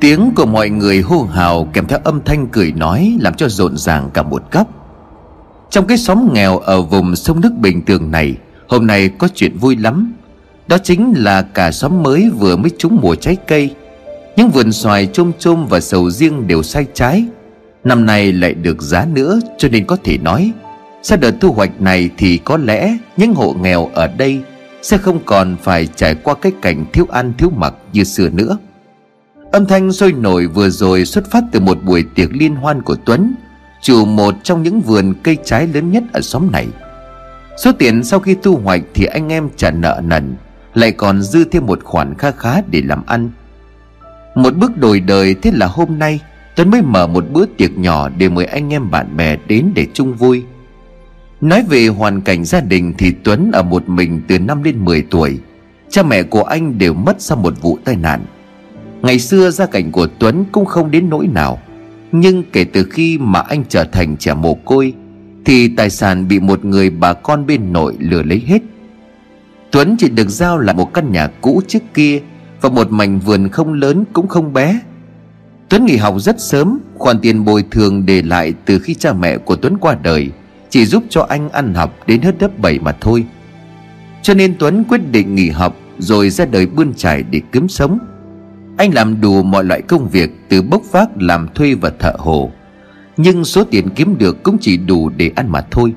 Tiếng của mọi người hô hào kèm theo âm thanh cười nói Làm cho rộn ràng cả một góc. Trong cái xóm nghèo ở vùng sông nước bình thường này, Hôm nay có chuyện vui lắm. Đó chính là cả xóm mới vừa mới trúng mùa trái cây. Những vườn xoài chôm chôm và sầu riêng đều sai trái. Năm nay lại được giá nữa, cho nên có thể nói, Sau đợt thu hoạch này thì có lẽ những hộ nghèo ở đây Sẽ không còn phải trải qua cái cảnh thiếu ăn thiếu mặc như xưa nữa. Âm thanh sôi nổi vừa rồi xuất phát từ một buổi tiệc liên hoan của Tuấn Chủ một trong những vườn cây trái lớn nhất ở xóm này. Số tiền sau khi thu hoạch thì anh em trả nợ nần, Lại còn dư thêm một khoản kha khá để làm ăn. Một bước đổi đời thế là hôm nay, Tuấn mới mở một bữa tiệc nhỏ để mời anh em bạn bè đến để chung vui. Nói về hoàn cảnh gia đình thì Tuấn ở một mình từ năm lên 10 tuổi, Cha mẹ của anh đều mất sau một vụ tai nạn. Ngày xưa gia cảnh của Tuấn cũng không đến nỗi nào. Nhưng kể từ khi mà anh trở thành trẻ mồ côi, Thì tài sản bị một người bà con bên nội lừa lấy hết. Tuấn chỉ được giao lại một căn nhà cũ trước kia Và một mảnh vườn không lớn cũng không bé. Tuấn nghỉ học rất sớm, Khoản tiền bồi thường để lại từ khi cha mẹ của Tuấn qua đời Chỉ giúp cho anh ăn học đến hết lớp 7 mà thôi. Cho nên Tuấn quyết định nghỉ học Rồi ra đời bươn trải để kiếm sống. Anh làm đủ mọi loại công việc, Từ bốc vác, làm thuê và thợ hồ. Nhưng số tiền kiếm được cũng chỉ đủ để ăn mà thôi.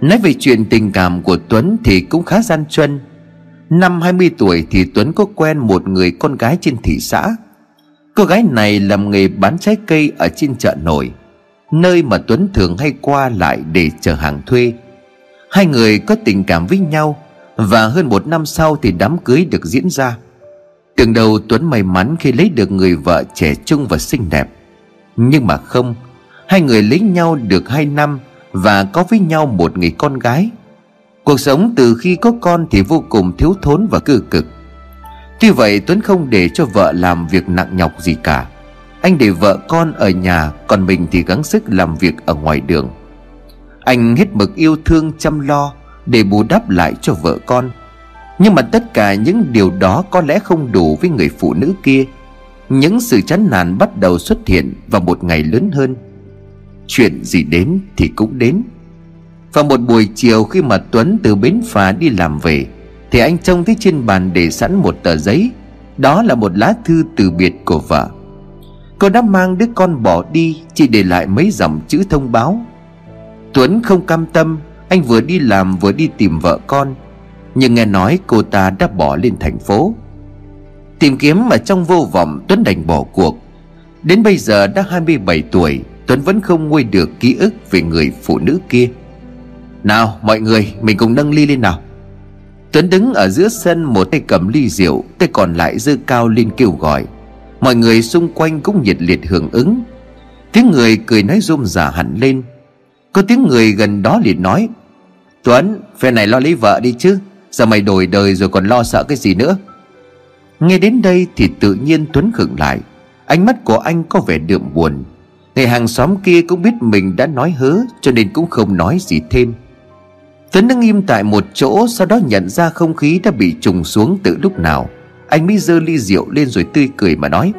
Nói về chuyện tình cảm của Tuấn thì cũng khá gian truân. Năm 20 tuổi thì Tuấn có quen một người con gái trên thị xã. Cô gái này làm nghề bán trái cây ở trên chợ nổi, Nơi mà Tuấn thường hay qua lại để chờ hàng thuê. Hai người có tình cảm với nhau Và hơn một năm sau thì đám cưới được diễn ra. Tưởng đầu Tuấn may mắn khi lấy được người vợ trẻ trung và xinh đẹp. Nhưng mà không, Hai người lấy nhau được hai năm Và có với nhau một người con gái. Cuộc sống từ khi có con thì vô cùng thiếu thốn và cư cực. Tuy vậy, Tuấn không để cho vợ làm việc nặng nhọc gì cả. Anh để vợ con ở nhà, Còn mình thì gắng sức làm việc ở ngoài đường. Anh hết mực yêu thương, chăm lo Để bù đắp lại cho vợ con. Nhưng mà tất cả những điều đó có lẽ không đủ với người phụ nữ kia. Những sự chán nản bắt đầu xuất hiện vào một ngày lớn hơn. Chuyện gì đến thì cũng đến. Vào một buổi chiều khi mà Tuấn từ bến phà đi làm về, thì anh trông thấy trên bàn để sẵn một tờ giấy. Đó là một lá thư từ biệt của vợ. Cô đã mang đứa con bỏ đi Chỉ để lại mấy dòng chữ thông báo. Tuấn không cam tâm, Anh vừa đi làm vừa đi tìm vợ con. Nhưng nghe nói cô ta đã bỏ lên thành phố. Tìm kiếm ở trong vô vọng Tuấn đành bỏ cuộc. Đến bây giờ đã 27 tuổi, Tuấn vẫn không nguôi được ký ức về người phụ nữ kia. Nào, mọi người, mình cùng nâng ly lên nào. Tuấn đứng ở giữa sân một tay cầm ly rượu, Tay còn lại giơ cao lên kêu gọi. Mọi người xung quanh cũng nhiệt liệt hưởng ứng. Tiếng người cười nói rôm rả hẳn lên. Có tiếng người gần đó liền nói, Tuấn, phe này lo lấy vợ đi chứ? Giờ mày đổi đời rồi còn lo sợ cái gì nữa? Nghe đến đây thì tự nhiên Tuấn khựng lại. Ánh mắt của anh có vẻ đượm buồn. Người hàng xóm kia cũng biết mình đã nói hớ, Cho nên cũng không nói gì thêm. Tuấn đứng im tại một chỗ, Sau đó nhận ra không khí đã bị trùng xuống từ lúc nào. Anh mới dơ ly rượu lên rồi tươi cười mà nói,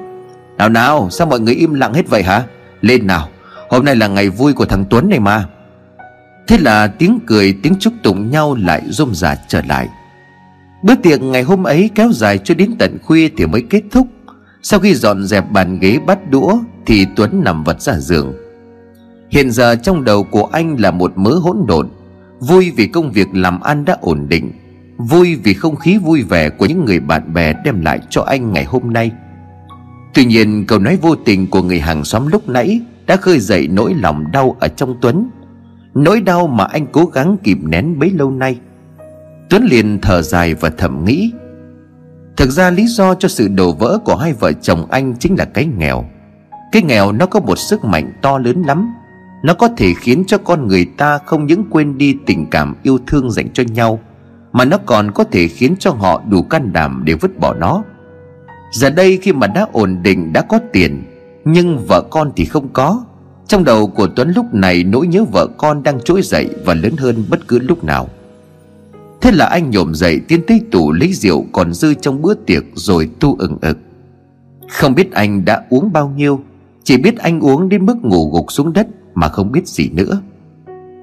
Nào nào, sao mọi người im lặng hết vậy hả? Lên nào, Hôm nay là ngày vui của thằng Tuấn này mà. Thế là tiếng cười, tiếng chúc tụng nhau lại rôm rả trở lại. Bữa tiệc ngày hôm ấy kéo dài cho đến tận khuya thì mới kết thúc. Sau khi dọn dẹp bàn ghế bắt đũa Thì Tuấn nằm vật ra giường. Hiện giờ trong đầu của anh là một mớ hỗn độn. Vui vì công việc làm ăn đã ổn định. Vui vì không khí vui vẻ của những người bạn bè đem lại cho anh ngày hôm nay. Tuy nhiên, câu nói vô tình của người hàng xóm lúc nãy Đã khơi dậy nỗi lòng đau ở trong Tuấn. Nỗi đau mà anh cố gắng kìm nén bấy lâu nay. Tuấn liền thở dài và thầm nghĩ, Thực ra lý do cho sự đổ vỡ của hai vợ chồng anh chính là cái nghèo. Cái nghèo nó có một sức mạnh to lớn lắm. Nó có thể khiến cho con người ta không những quên đi tình cảm yêu thương dành cho nhau, Mà nó còn có thể khiến cho họ đủ can đảm để vứt bỏ nó. Giờ đây khi mà đã ổn định, đã có tiền, Nhưng vợ con thì không có. Trong đầu của Tuấn lúc này nỗi nhớ vợ con đang trỗi dậy và lớn hơn bất cứ lúc nào. Thế là anh nhổm dậy tiến tới tủ lấy rượu còn dư trong bữa tiệc rồi tu ừng ực. Không biết anh đã uống bao nhiêu, Chỉ biết anh uống đến mức ngủ gục xuống đất Mà không biết gì nữa.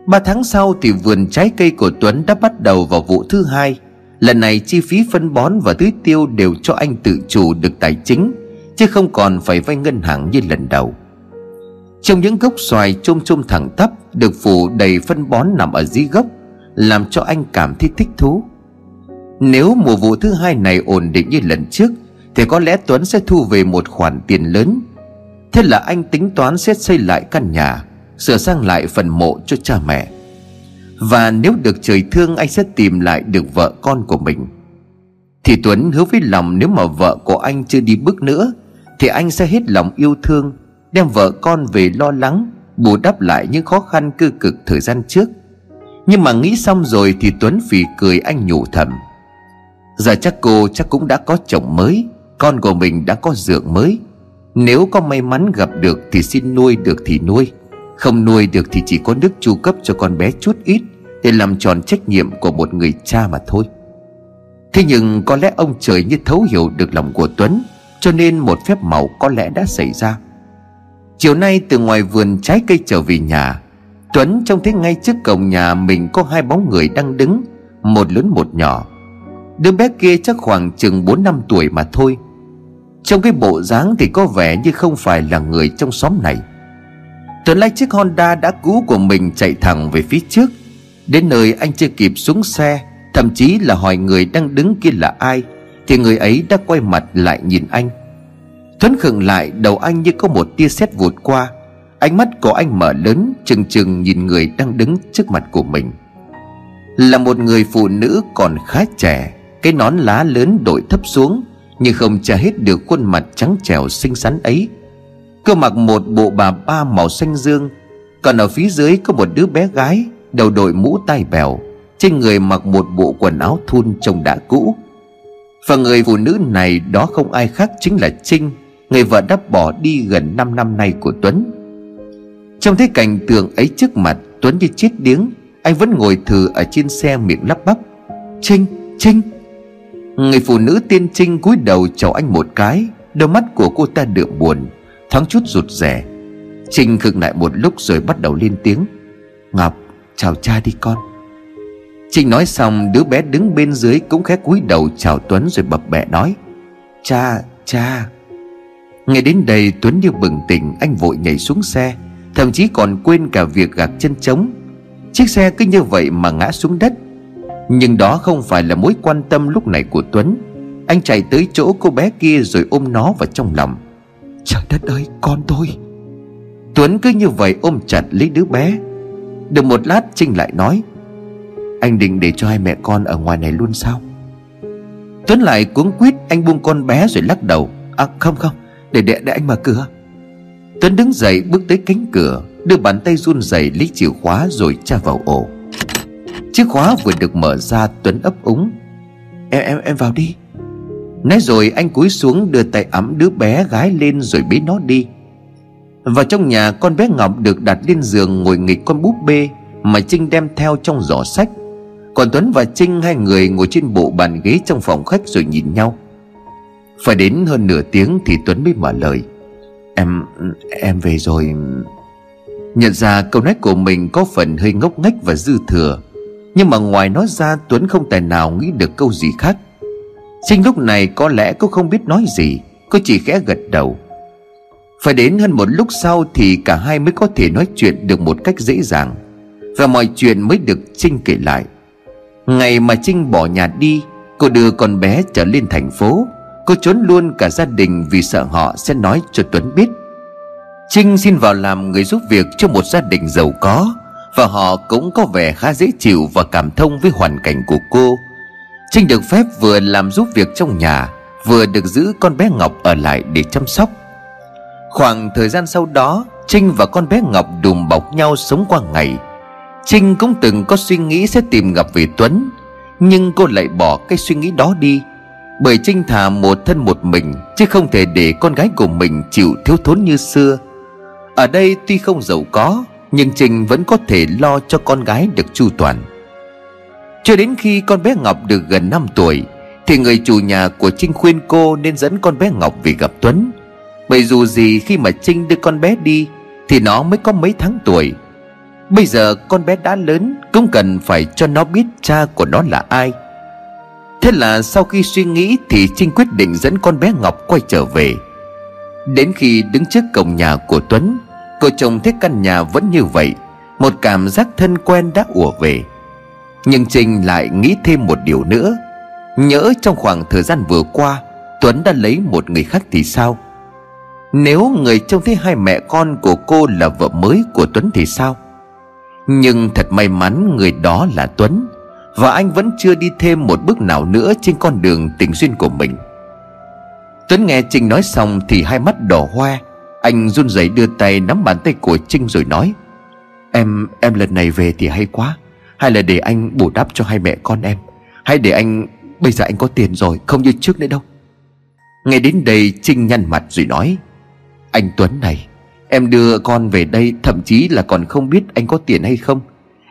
Ba tháng sau thì vườn trái cây của Tuấn đã bắt đầu vào vụ thứ hai. Lần này chi phí phân bón và tưới tiêu đều cho anh tự chủ được tài chính, Chứ không còn phải vay ngân hàng như lần đầu. Trong những gốc xoài chôm chôm thẳng tắp Được phủ đầy phân bón nằm ở dưới gốc, Làm cho anh cảm thấy thích thú. Nếu mùa vụ thứ hai này ổn định như lần trước, Thì có lẽ Tuấn sẽ thu về một khoản tiền lớn. Thế là anh tính toán sẽ xây lại căn nhà, Sửa sang lại phần mộ cho cha mẹ. Và nếu được trời thương, anh sẽ tìm lại được vợ con của mình. Thì Tuấn hứa với lòng nếu mà vợ của anh chưa đi bước nữa, Thì anh sẽ hết lòng yêu thương Đem vợ con về lo lắng, Bù đắp lại những khó khăn cư cực thời gian trước. Nhưng mà nghĩ xong rồi thì Tuấn phì cười anh nhủ thầm. Giờ chắc cô chắc cũng đã có chồng mới, Con của mình đã có dượng mới. Nếu có may mắn gặp được thì xin nuôi được thì nuôi, Không nuôi được thì chỉ có nước chu cấp cho con bé chút ít Để làm tròn trách nhiệm của một người cha mà thôi. Thế nhưng có lẽ ông trời như thấu hiểu được lòng của Tuấn, Cho nên một phép màu có lẽ đã xảy ra. Chiều nay từ ngoài vườn trái cây trở về nhà, Tuấn trông thấy ngay trước cổng nhà mình có hai bóng người đang đứng, Một lớn một nhỏ. Đứa bé kia chắc khoảng chừng 4 năm tuổi mà thôi. Trong cái bộ dáng thì có vẻ như không phải là người trong xóm này. Tuấn lái chiếc Honda đã cũ của mình chạy thẳng về phía trước. Đến nơi anh chưa kịp xuống xe, Thậm chí là hỏi người đang đứng kia là ai, Thì người ấy đã quay mặt lại nhìn anh. Thuấn khựng lại, đầu anh như có một tia sét vụt qua. Ánh mắt của anh mở lớn Chừng chừng nhìn người đang đứng trước mặt của mình. Là một người phụ nữ còn khá trẻ, Cái nón lá lớn đội thấp xuống, Nhưng không che hết được khuôn mặt trắng trẻo xinh xắn ấy. Cô mặc một bộ bà ba màu xanh dương, Còn ở phía dưới có một đứa bé gái, Đầu đội mũ tai bèo, Trên người mặc một bộ quần áo thun trông đã cũ. Và người phụ nữ này đó không ai khác chính là Trinh. Người vợ đã bỏ đi gần 5 năm nay của Tuấn. Trong thấy cảnh tượng ấy trước mặt Tuấn như chết điếng Anh vẫn ngồi thử ở trên xe miệng lắp bắp. Trinh, Trinh. Người phụ nữ tiên Trinh cúi đầu chào anh một cái Đôi mắt của cô ta đượm buồn Thoáng chút rụt rè. Trinh khựng lại một lúc rồi bắt đầu lên tiếng. Ngọc chào cha đi con. Trinh nói xong đứa bé đứng bên dưới cũng khẽ cúi đầu chào Tuấn rồi bập bẹ nói Cha, cha. Nghe đến đây Tuấn như bừng tỉnh Anh vội nhảy xuống xe Thậm chí còn quên cả việc gạt chân trống. Chiếc xe cứ như vậy mà ngã xuống đất. Nhưng đó không phải là mối quan tâm lúc này của Tuấn. Anh chạy tới chỗ cô bé kia rồi ôm nó vào trong lòng. Trời đất ơi con tôi. Tuấn cứ như vậy ôm chặt lấy đứa bé. Được một lát Trinh lại nói Anh định để cho hai mẹ con ở ngoài này luôn sao? Tuấn lại cuống quýt Anh buông con bé rồi lắc đầu À không không để đẻ để anh mở cửa. Tuấn đứng dậy, bước tới cánh cửa, Đưa bàn tay run rẩy lấy chìa khóa rồi tra vào ổ. Chiếc khóa vừa được mở ra, Tuấn ấp úng. Em em em vào đi. Nói rồi, anh cúi xuống đưa tay ấm đứa bé gái lên rồi bế nó đi. Vào trong nhà, con bé Ngọc được đặt lên giường ngồi nghịch con búp bê Mà Trinh đem theo trong giỏ sách. Còn Tuấn và Trinh, hai người ngồi trên bộ bàn ghế trong phòng khách rồi nhìn nhau phải đến hơn nửa tiếng thì Tuấn mới mở lời. Em... em về rồi. Nhận ra câu nói của mình có phần hơi ngốc nghếch và dư thừa. Nhưng mà ngoài nói ra, Tuấn không tài nào nghĩ được câu gì khác. Sinh lúc này có lẽ cô không biết nói gì. Cô chỉ khẽ gật đầu. Phải đến hơn một lúc sau Thì cả hai mới có thể nói chuyện được một cách dễ dàng. Và mọi chuyện mới được Trinh kể lại. Ngày mà Trinh bỏ nhà đi, Cô đưa con bé trở lên thành phố. Cô trốn luôn cả gia đình vì sợ họ sẽ nói cho Tuấn biết. Trinh xin vào làm người giúp việc cho một gia đình giàu có, Và họ cũng có vẻ khá dễ chịu và cảm thông với hoàn cảnh của cô. Trinh được phép vừa làm giúp việc trong nhà, Vừa được giữ con bé Ngọc ở lại để chăm sóc. Khoảng thời gian sau đó, Trinh và con bé Ngọc đùm bọc nhau sống qua ngày. Trinh cũng từng có suy nghĩ sẽ tìm gặp về Tuấn, Nhưng cô lại bỏ cái suy nghĩ đó đi bởi Trinh thà một thân một mình, Chứ không thể để con gái của mình chịu thiếu thốn như xưa. Ở đây tuy không giàu có, Nhưng Trinh vẫn có thể lo cho con gái được chu toàn. Cho đến khi con bé Ngọc được gần 5 tuổi, Thì người chủ nhà của Trinh khuyên cô nên dẫn con bé Ngọc về gặp Tuấn. Bởi dù gì khi mà Trinh đưa con bé đi, Thì nó mới có mấy tháng tuổi. Bây giờ con bé đã lớn, Cũng cần phải cho nó biết cha của nó là ai. Thế là sau khi suy nghĩ Thì Trinh quyết định dẫn con bé Ngọc quay trở về. Đến khi đứng trước cổng nhà của Tuấn Cô chồng thấy căn nhà vẫn như vậy, Một cảm giác thân quen đã ùa về. Nhưng Trinh lại nghĩ thêm một điều nữa. Nhớ trong khoảng thời gian vừa qua, Tuấn đã lấy một người khác thì sao? Nếu người trông thấy hai mẹ con của cô là vợ mới của Tuấn thì sao? Nhưng thật may mắn người đó là Tuấn. Và anh vẫn chưa đi thêm một bước nào nữa trên con đường tình duyên của mình. Tuấn nghe Trinh nói xong thì hai mắt đỏ hoe. Anh run rẩy đưa tay nắm bàn tay của Trinh rồi nói Em, em lần này về thì hay quá. Hay là để anh bù đắp cho hai mẹ con em. Hay để anh, bây giờ anh có tiền rồi Không như trước nữa đâu. Nghe đến đây Trinh nhăn mặt rồi nói Anh Tuấn này Em đưa con về đây thậm chí là còn không biết anh có tiền hay không.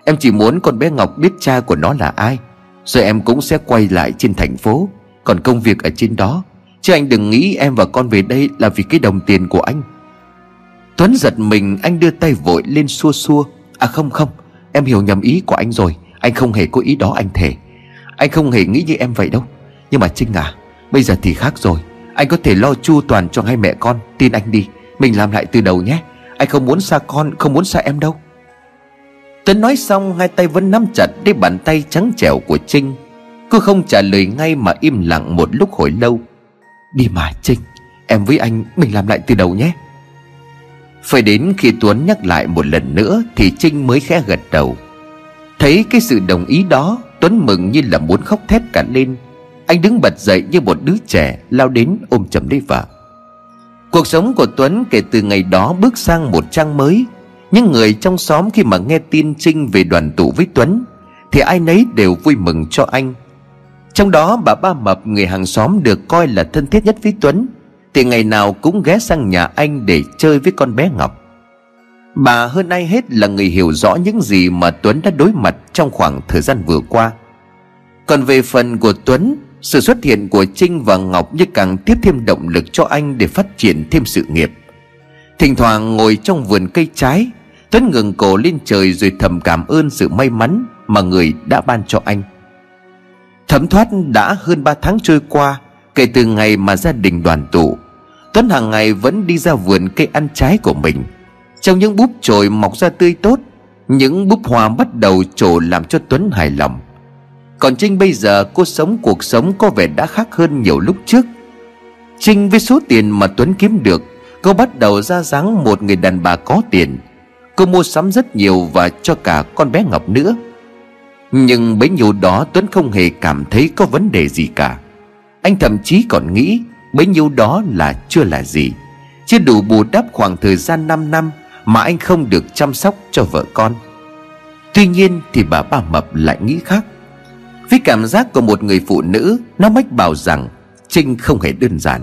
Em chỉ muốn con bé Ngọc biết cha của nó là ai, Rồi em cũng sẽ quay lại trên thành phố. Còn công việc ở trên đó, Chứ anh đừng nghĩ em và con về đây là vì cái đồng tiền của anh. Tuấn giật mình, anh đưa tay vội lên xua xua. À không không, Em hiểu nhầm ý của anh rồi. Anh không hề có ý đó anh thề. Anh không hề nghĩ như em vậy đâu. Nhưng mà Trinh à Bây giờ thì khác rồi. Anh có thể lo chu toàn cho hai mẹ con, Tin anh đi. Mình làm lại từ đầu nhé. Anh không muốn xa con, Không muốn xa em đâu. Tuấn nói xong, Hai tay vẫn nắm chặt Lấy bàn tay trắng trẻo của Trinh. Cô không trả lời ngay mà im lặng một lúc hồi lâu. Đi mà, Trinh, Em với anh, mình làm lại từ đầu nhé. Phải đến khi Tuấn nhắc lại một lần nữa Thì Trinh mới khẽ gật đầu. Thấy cái sự đồng ý đó, Tuấn mừng như là muốn khóc thét cả lên. Anh đứng bật dậy như một đứa trẻ, Lao đến ôm chầm lấy vợ. Cuộc sống của Tuấn kể từ ngày đó bước sang một trang mới. Những người trong xóm khi mà nghe tin Trinh về đoàn tụ với Tuấn, Thì ai nấy đều vui mừng cho anh. Trong đó, bà Ba Mập, người hàng xóm được coi là thân thiết nhất với Tuấn, Thì ngày nào cũng ghé sang nhà anh để chơi với con bé Ngọc. Bà hơn ai hết là người hiểu rõ những gì mà Tuấn đã đối mặt trong khoảng thời gian vừa qua. Còn về phần của Tuấn, Sự xuất hiện của Trinh và Ngọc như càng tiếp thêm động lực cho anh để phát triển thêm sự nghiệp. Thỉnh thoảng ngồi trong vườn cây trái Tuấn ngừng cổ lên trời rồi thầm cảm ơn sự may mắn mà người đã ban cho anh. Thấm thoát đã hơn 3 tháng trôi qua, Kể từ ngày mà gia đình đoàn tụ, Tuấn hàng ngày vẫn đi ra vườn cây ăn trái của mình. Trong những búp chồi mọc ra tươi tốt, Những búp hoa bắt đầu trổ làm cho Tuấn hài lòng. Còn Trinh bây giờ cô sống, cuộc sống có vẻ đã khác hơn nhiều lúc trước. Trinh với số tiền mà Tuấn kiếm được, Cô bắt đầu ra dáng một người đàn bà có tiền. Cô mua sắm rất nhiều và cho cả con bé Ngọc nữa. Nhưng bấy nhiêu đó Tuấn không hề cảm thấy có vấn đề gì cả. Anh thậm chí còn nghĩ Bấy nhiêu đó là chưa là gì. Chưa đủ bù đắp khoảng thời gian 5 năm Mà anh không được chăm sóc cho vợ con. Tuy nhiên thì bà ba mập lại nghĩ khác. Với cảm giác của một người phụ nữ, Nó mách bảo rằng Trinh không hề đơn giản.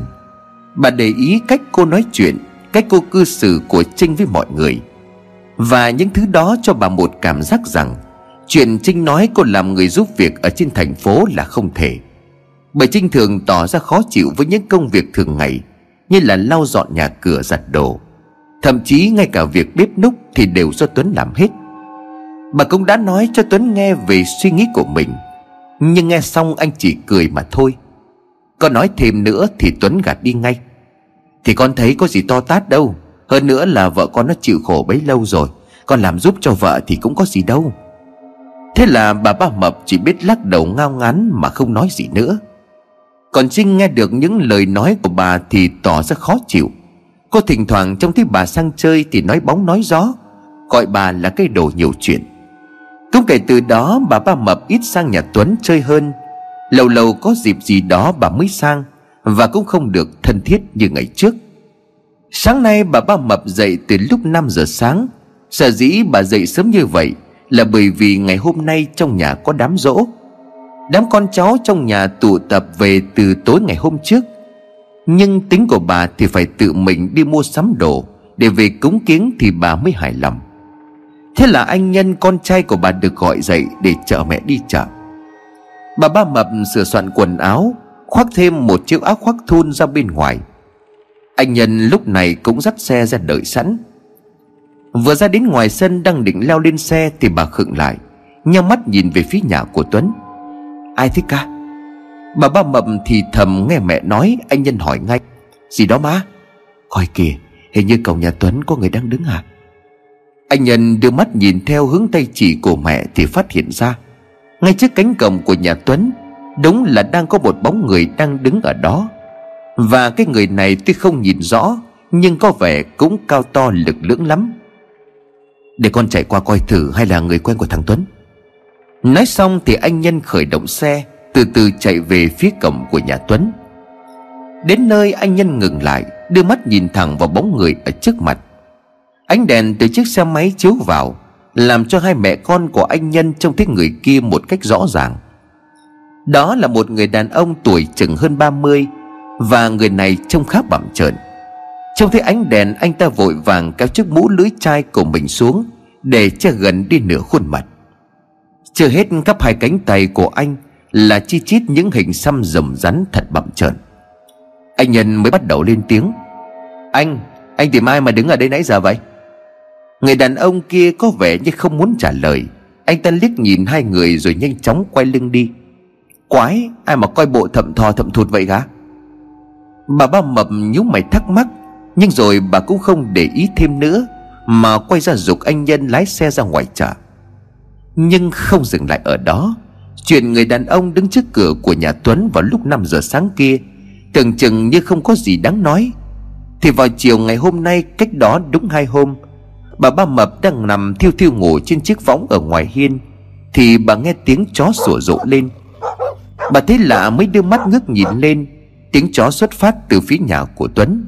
Bà để ý cách cô nói chuyện, Cách cô cư xử của Trinh với mọi người. Và những thứ đó cho bà một cảm giác rằng Chuyện Trinh nói cô làm người giúp việc ở trên thành phố là không thể. Bởi Trinh thường tỏ ra khó chịu với những công việc thường ngày, Như là lau dọn nhà cửa, giặt đồ. Thậm chí ngay cả việc bếp núc thì đều do Tuấn làm hết. Bà cũng đã nói cho Tuấn nghe về suy nghĩ của mình, Nhưng nghe xong anh chỉ cười mà thôi. Có nói thêm nữa thì Tuấn gạt đi ngay. Thì con thấy có gì to tát đâu. Hơn nữa là vợ con nó chịu khổ bấy lâu rồi Con làm giúp cho vợ thì cũng có gì đâu. Thế là bà ba mập chỉ biết lắc đầu ngao ngán mà không nói gì nữa. Còn Trinh nghe được những lời nói của bà thì tỏ ra khó chịu. Cô thỉnh thoảng trông thấy bà sang chơi thì nói bóng nói gió, Gọi bà là cái đồ nhiều chuyện. Cũng kể từ đó, bà ba mập ít sang nhà Tuấn chơi hơn. Lâu lâu có dịp gì đó bà mới sang Và cũng không được thân thiết như ngày trước. Sáng nay bà ba mập dậy từ lúc 5 giờ sáng. Sở dĩ bà dậy sớm như vậy là bởi vì ngày hôm nay trong nhà có đám rỗ. Đám con cháu trong nhà tụ tập về từ tối ngày hôm trước. Nhưng tính của bà thì phải tự mình đi mua sắm đồ, Để về cúng kiến thì bà mới hài lòng. Thế là anh Nhân con trai của bà được gọi dậy để chở mẹ đi chợ. Bà ba mập sửa soạn quần áo, Khoác thêm một chiếc áo khoác thun ra bên ngoài. Anh Nhân lúc này cũng dắt xe ra đợi sẵn. Vừa ra đến ngoài sân đang định leo lên xe Thì bà khựng lại nhau mắt nhìn về phía nhà của Tuấn. Ai thế ca? Bà ba mập thì thầm nghe mẹ nói, Anh Nhân hỏi ngay. Gì đó má? Coi kìa, hình như cổng nhà Tuấn có người đang đứng à? Anh Nhân đưa mắt nhìn theo hướng tay chỉ của mẹ Thì phát hiện ra, Ngay trước cánh cổng của nhà Tuấn, Đúng là đang có một bóng người đang đứng ở đó. Và cái người này tuy không nhìn rõ, Nhưng có vẻ cũng cao to lực lưỡng lắm. Để con chạy qua coi thử hay là người quen của thằng Tuấn. Nói xong thì anh Nhân khởi động xe, Từ từ chạy về phía cổng của nhà Tuấn. Đến nơi anh Nhân ngừng lại, Đưa mắt nhìn thẳng vào bóng người ở trước mặt. Ánh đèn từ chiếc xe máy chiếu vào, Làm cho hai mẹ con của anh Nhân Trông thấy người kia một cách rõ ràng. Đó là một người đàn ông tuổi chừng hơn 30 và người này trông khá bẩm trợn. Trông thấy ánh đèn anh ta vội vàng kéo chiếc mũ lưới chai của mình xuống Để che gần đi nửa khuôn mặt. Chưa hết khắp hai cánh tay của anh Là chi chít những hình xăm rồng rắn thật bậm trợn. Anh Nhân mới bắt đầu lên tiếng. Anh, anh tìm ai mà đứng ở đây nãy giờ vậy? Người đàn ông kia có vẻ như không muốn trả lời. Anh ta liếc nhìn hai người rồi nhanh chóng quay lưng đi. Quái, ai mà coi bộ thậm thò thậm thụt vậy gã? Bà ba mập nhíu mày thắc mắc, Nhưng rồi bà cũng không để ý thêm nữa, Mà quay ra dục anh Nhân lái xe ra ngoài chợ. Nhưng không dừng lại ở đó, Chuyện người đàn ông đứng trước cửa của nhà Tuấn vào lúc 5 giờ sáng kia, Tưởng chừng như không có gì đáng nói. Thì vào chiều ngày hôm nay, cách đó đúng hai hôm, Bà ba mập đang nằm thiêu thiêu ngủ trên chiếc võng ở ngoài hiên, Thì bà nghe tiếng chó sủa rộ lên. Bà thấy lạ mới đưa mắt ngước nhìn lên Tiếng chó xuất phát từ phía nhà của Tuấn.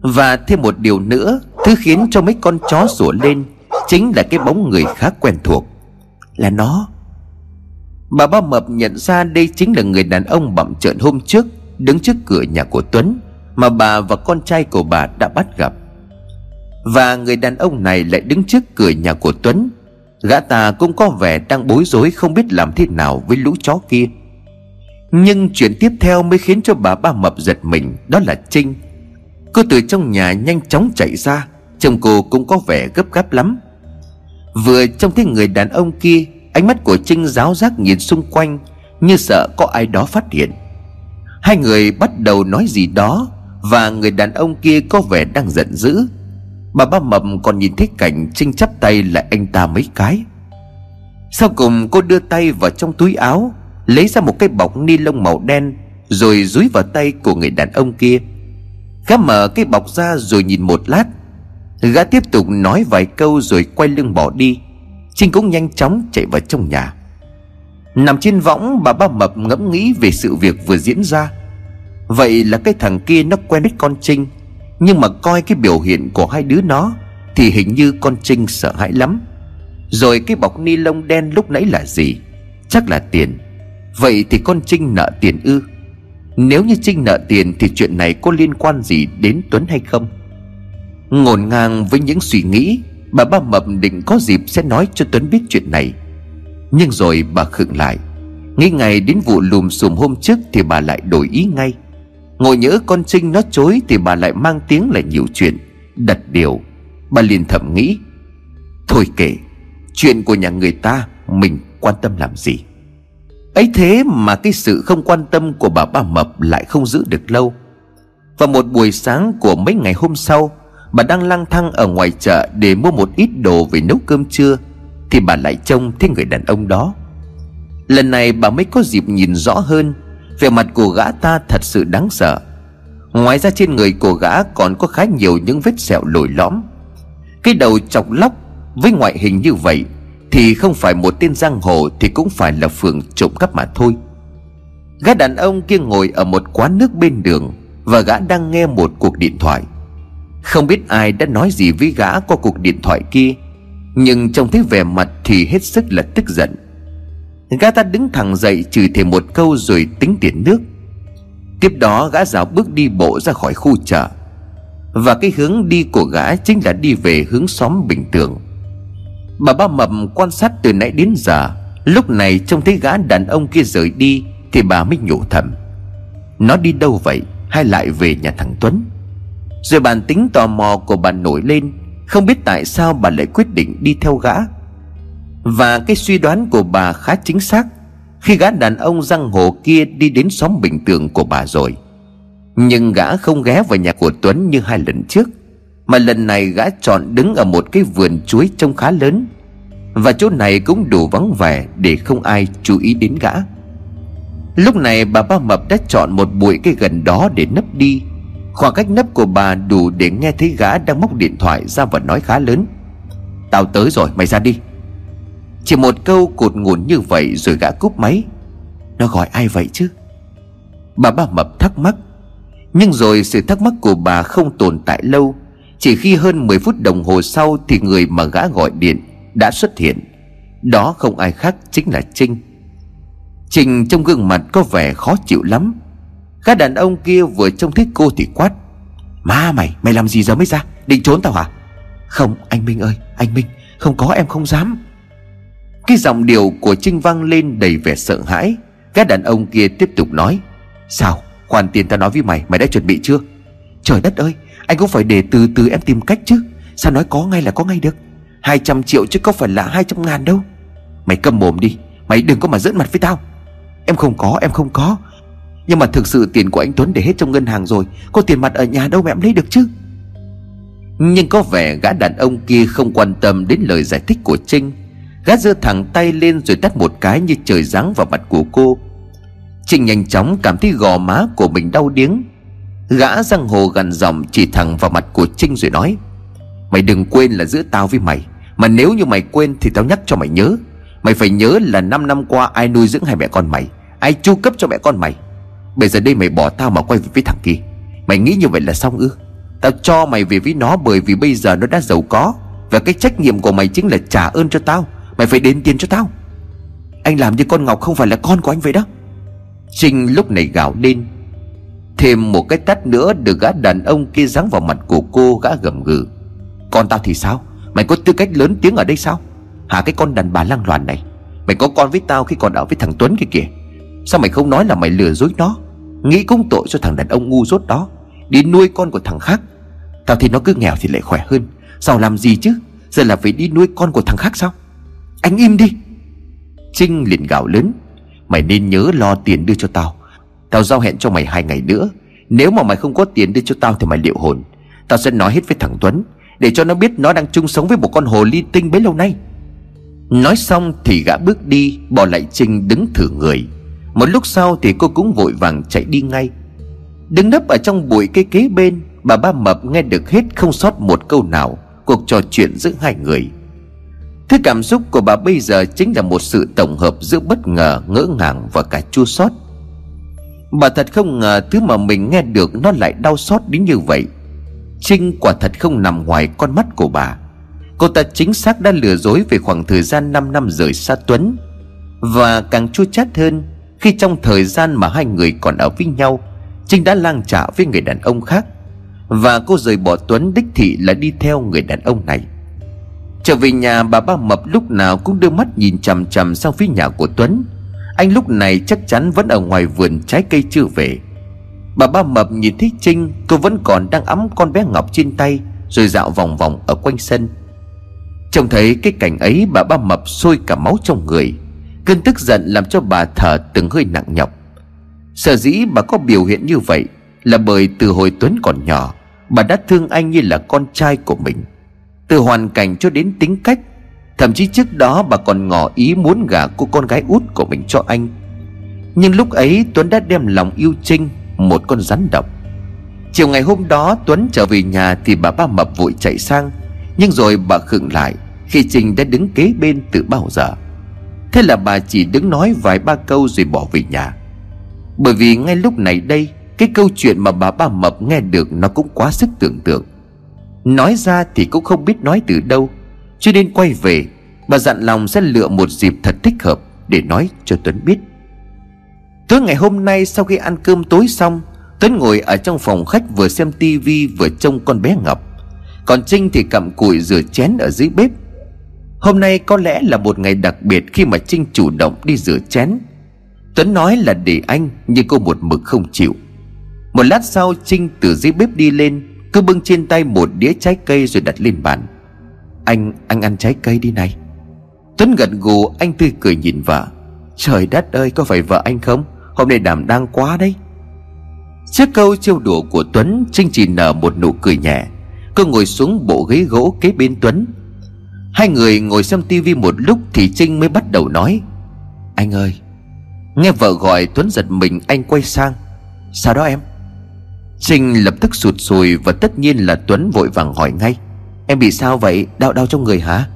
Và thêm một điều nữa, Thứ khiến cho mấy con chó sủa lên Chính là cái bóng người khá quen thuộc, là nó. Bà ba mập nhận ra đây chính là người đàn ông bậm trợn hôm trước Đứng trước cửa nhà của Tuấn Mà bà và con trai của bà đã bắt gặp. Và người đàn ông này lại đứng trước cửa nhà của Tuấn. Gã ta cũng có vẻ đang bối rối không biết làm thế nào với lũ chó kia. Nhưng chuyện tiếp theo mới khiến cho bà ba mập giật mình, Đó là Trinh. Cô từ trong nhà nhanh chóng chạy ra, Chồng cô cũng có vẻ gấp gáp lắm. Vừa trông thấy người đàn ông kia, Ánh mắt của Trinh giáo giác nhìn xung quanh, Như sợ có ai đó phát hiện. Hai người bắt đầu nói gì đó, Và người đàn ông kia có vẻ đang giận dữ. Bà ba mập còn nhìn thấy cảnh Trinh chắp tay lại anh ta mấy cái. Sau cùng cô đưa tay vào trong túi áo Lấy ra một cái bọc ni lông màu đen, Rồi dúi vào tay của người đàn ông kia. Gã mở cái bọc ra rồi nhìn một lát. Gã tiếp tục nói vài câu rồi quay lưng bỏ đi. Trinh cũng nhanh chóng chạy vào trong nhà. Nằm trên võng, bà ba mập ngẫm nghĩ về sự việc vừa diễn ra. Vậy là cái thằng kia nó quen biết con Trinh, Nhưng mà coi cái biểu hiện của hai đứa nó Thì hình như con Trinh sợ hãi lắm. Rồi cái bọc ni lông đen lúc nãy là gì? Chắc là tiền. Vậy thì con Trinh nợ tiền ư? Nếu như Trinh nợ tiền Thì chuyện này có liên quan gì đến Tuấn hay không? Ngổn ngang với những suy nghĩ, Bà ba mập định có dịp sẽ nói cho Tuấn biết chuyện này. Nhưng rồi bà khựng lại. Nghĩ ngày đến vụ lùm xùm hôm trước Thì bà lại đổi ý ngay. Ngồi nhớ con Trinh nó chối Thì bà lại mang tiếng là nhiều chuyện, Đặt điều. Bà liền thầm nghĩ, Thôi kệ, Chuyện của nhà người ta Mình quan tâm làm gì? Ấy thế mà cái sự không quan tâm của bà ba mập Lại không giữ được lâu. Vào một buổi sáng của mấy ngày hôm sau, Bà đang lang thang ở ngoài chợ Để mua một ít đồ về nấu cơm trưa, Thì bà lại trông thấy người đàn ông đó. Lần này bà mới có dịp nhìn rõ hơn, Vẻ mặt của gã ta thật sự đáng sợ. Ngoài ra trên người của gã còn có khá nhiều những vết sẹo lồi lõm. Cái đầu chọc lóc với ngoại hình như vậy thì không phải một tên giang hồ Thì cũng phải là phường trộm cắp mà thôi. Gã đàn ông kia ngồi ở một quán nước bên đường Và gã đang nghe một cuộc điện thoại. Không biết ai đã nói gì với gã qua cuộc điện thoại kia, Nhưng trông thấy vẻ mặt thì hết sức là tức giận. Gã ta đứng thẳng dậy chửi thêm một câu rồi tính tiền nước. Tiếp đó gã rào bước đi bộ ra khỏi khu chợ. Và cái hướng đi của gã chính là đi về hướng xóm Bình Tường. Bà ba mập quan sát từ nãy đến giờ. Lúc này trông thấy gã đàn ông kia rời đi, Thì bà mới nhủ thầm. Nó đi đâu vậy? Hay lại về nhà thằng Tuấn? Rồi bản tính tò mò của bà nổi lên. Không biết tại sao bà lại quyết định đi theo gã. Và cái suy đoán của bà khá chính xác. Khi gã đàn ông răng hồ kia đi đến xóm bình tường của bà rồi. Nhưng gã không ghé vào nhà của Tuấn như hai lần trước. Mà lần này gã chọn đứng ở một cái vườn chuối trông khá lớn. Và chỗ này cũng đủ vắng vẻ để không ai chú ý đến gã. Lúc này bà ba mập đã chọn một bụi cây gần đó để nấp đi. Khoảng cách nấp của bà đủ để nghe thấy gã đang móc điện thoại ra và nói khá lớn. Tao tới rồi, mày ra đi. Chỉ một câu cột ngủn như vậy rồi gã cúp máy. Nó gọi ai vậy chứ? Bà ba mập thắc mắc. Nhưng rồi sự thắc mắc của bà không tồn tại lâu. Chỉ khi hơn 10 phút đồng hồ sau Thì người mà gã gọi điện đã xuất hiện. Đó không ai khác chính là Trinh. Trinh trong gương mặt có vẻ khó chịu lắm. Gã đàn ông kia vừa trông thấy cô thì quát ma mày mày làm gì giờ mới ra? Định trốn tao hả? Không, anh Minh ơi, anh Minh, Không có, em không dám. Cái giọng điệu của Trinh vang lên đầy vẻ sợ hãi. Gã đàn ông kia tiếp tục nói, Sao? Khoản tiền tao nói với mày Mày đã chuẩn bị chưa? Trời đất ơi anh cũng phải để từ từ em tìm cách chứ. Sao nói có ngay là có ngay được? 200 triệu chứ có phải là 200 ngàn đâu. Mày câm mồm đi, Mày đừng có mà dẫn mặt với tao. Em không có, em không có. Nhưng mà thực sự tiền của anh Tuấn để hết trong ngân hàng rồi, Có tiền mặt ở nhà đâu mà em lấy được chứ? Nhưng có vẻ gã đàn ông kia không quan tâm đến lời giải thích của Trinh. Gã giơ thẳng tay lên rồi tắt một cái như trời giáng vào mặt của cô. Trinh nhanh chóng cảm thấy gò má của mình đau điếng. Gã răng hồ gần dòng chỉ thẳng vào mặt của Trinh rồi nói, Mày đừng quên là giữa tao với mày, Mà nếu như mày quên thì tao nhắc cho mày nhớ. Mày phải nhớ là 5 năm qua ai nuôi dưỡng hai mẹ con mày, Ai chu cấp cho mẹ con mày. Bây giờ đây mày bỏ tao mà quay về với thằng kia. Mày nghĩ như vậy là xong ư? Tao cho mày về với nó bởi vì bây giờ nó đã giàu có, Và cái trách nhiệm của mày chính là trả ơn cho tao. Mày phải đền tiền cho tao. Anh làm như con Ngọc không phải là con của anh vậy đó. Trinh lúc này gào lên Thêm một cái tắt nữa được gã đàn ông kia giáng vào mặt của cô, gã gầm gừ. Con tao thì sao? Mày có tư cách lớn tiếng ở đây sao? Hả, cái con đàn bà lang loàn này? Mày có con với tao khi còn ở với thằng Tuấn kia kìa. Sao mày không nói là mày lừa dối nó? Nghĩ cũng tội cho thằng đàn ông ngu dốt đó. Đi nuôi con của thằng khác. Tao thì nó cứ nghèo thì lại khỏe hơn. Sao làm gì chứ? Giờ là phải đi nuôi con của thằng khác sao? Anh im đi. Trinh liền gào lớn. Mày nên nhớ lo tiền đưa cho tao. Tao giao hẹn cho mày hai ngày nữa. Nếu mà mày không có tiền đưa cho tao thì mày liệu hồn. Tao sẽ nói hết với thằng Tuấn Để cho nó biết nó đang chung sống với một con hồ ly tinh bấy lâu nay. Nói xong thì gã bước đi Bỏ lại Trinh đứng thử người. Một lúc sau thì cô cũng vội vàng chạy đi ngay. Đứng nấp ở trong bụi cây kế bên Bà ba mập nghe được hết không sót một câu nào Cuộc trò chuyện giữa hai người. Thứ cảm xúc của bà bây giờ chính là một sự tổng hợp giữa bất ngờ, ngỡ ngàng và cả chua xót. Bà thật không ngờ thứ mà mình nghe được nó lại đau xót đến như vậy. Trinh quả thật không nằm ngoài con mắt của bà. Cô ta chính xác đã lừa dối về khoảng thời gian 5 năm rời xa Tuấn Và càng chua chát hơn, Khi trong thời gian mà hai người còn ở với nhau, Trinh đã lang trả với người đàn ông khác Và cô rời bỏ Tuấn đích thị là đi theo người đàn ông này Trở về nhà, bà ba mập lúc nào cũng đưa mắt nhìn chằm chằm sang phía nhà của Tuấn anh lúc này chắc chắn vẫn ở ngoài vườn trái cây chưa về. Bà ba mập nhìn thấy Trinh, Cô vẫn còn đang ấm con bé Ngọc trên tay, Rồi dạo vòng vòng ở quanh sân. Trông thấy cái cảnh ấy, bà ba mập sôi cả máu trong người. Cơn tức giận làm cho bà thở từng hơi nặng nhọc. Sở dĩ bà có biểu hiện như vậy Là bởi từ hồi Tuấn còn nhỏ, Bà đã thương anh như là con trai của mình. Từ hoàn cảnh cho đến tính cách Thậm chí trước đó bà còn ngỏ ý muốn gả cô con gái út của mình cho anh. Nhưng lúc ấy Tuấn đã đem lòng yêu Trinh, Một con rắn độc. Chiều ngày hôm đó Tuấn trở về nhà Thì bà ba mập vội chạy sang. Nhưng rồi bà khựng lại Khi Trinh đã đứng kế bên từ bao giờ. Thế là bà chỉ đứng nói vài ba câu rồi bỏ về nhà. Bởi vì ngay lúc này đây, Cái câu chuyện mà bà ba mập nghe được Nó cũng quá sức tưởng tượng. Nói ra thì cũng không biết nói từ đâu, Cho nên quay về Bà dặn lòng sẽ lựa một dịp thật thích hợp Để nói cho Tuấn biết. Tối ngày hôm nay sau khi ăn cơm tối xong Tuấn ngồi ở trong phòng khách vừa xem tivi vừa trông con bé Ngọc. Còn Trinh thì cặm cụi rửa chén ở dưới bếp. Hôm nay có lẽ là một ngày đặc biệt khi mà Trinh chủ động đi rửa chén. Tuấn nói là để anh Nhưng cô một mực không chịu. Một lát sau Trinh từ dưới bếp đi lên Cứ bưng trên tay một đĩa trái cây rồi đặt lên bàn. Anh, anh ăn trái cây đi này. Tuấn gật gù, anh tươi cười nhìn vợ. Trời đất ơi, có phải vợ anh không? Hôm nay đảm đang quá đấy. Trước câu trêu đùa của Tuấn, Trinh chỉ nở một nụ cười nhẹ. Cô ngồi xuống bộ ghế gỗ kế bên Tuấn. Hai người ngồi xem tivi một lúc Thì Trinh mới bắt đầu nói. Anh ơi, Nghe vợ gọi Tuấn giật mình, anh quay sang. Sao đó em? Trinh lập tức sụt sùi Và tất nhiên là Tuấn vội vàng hỏi ngay. Em bị sao vậy? Đau đau trong người hả?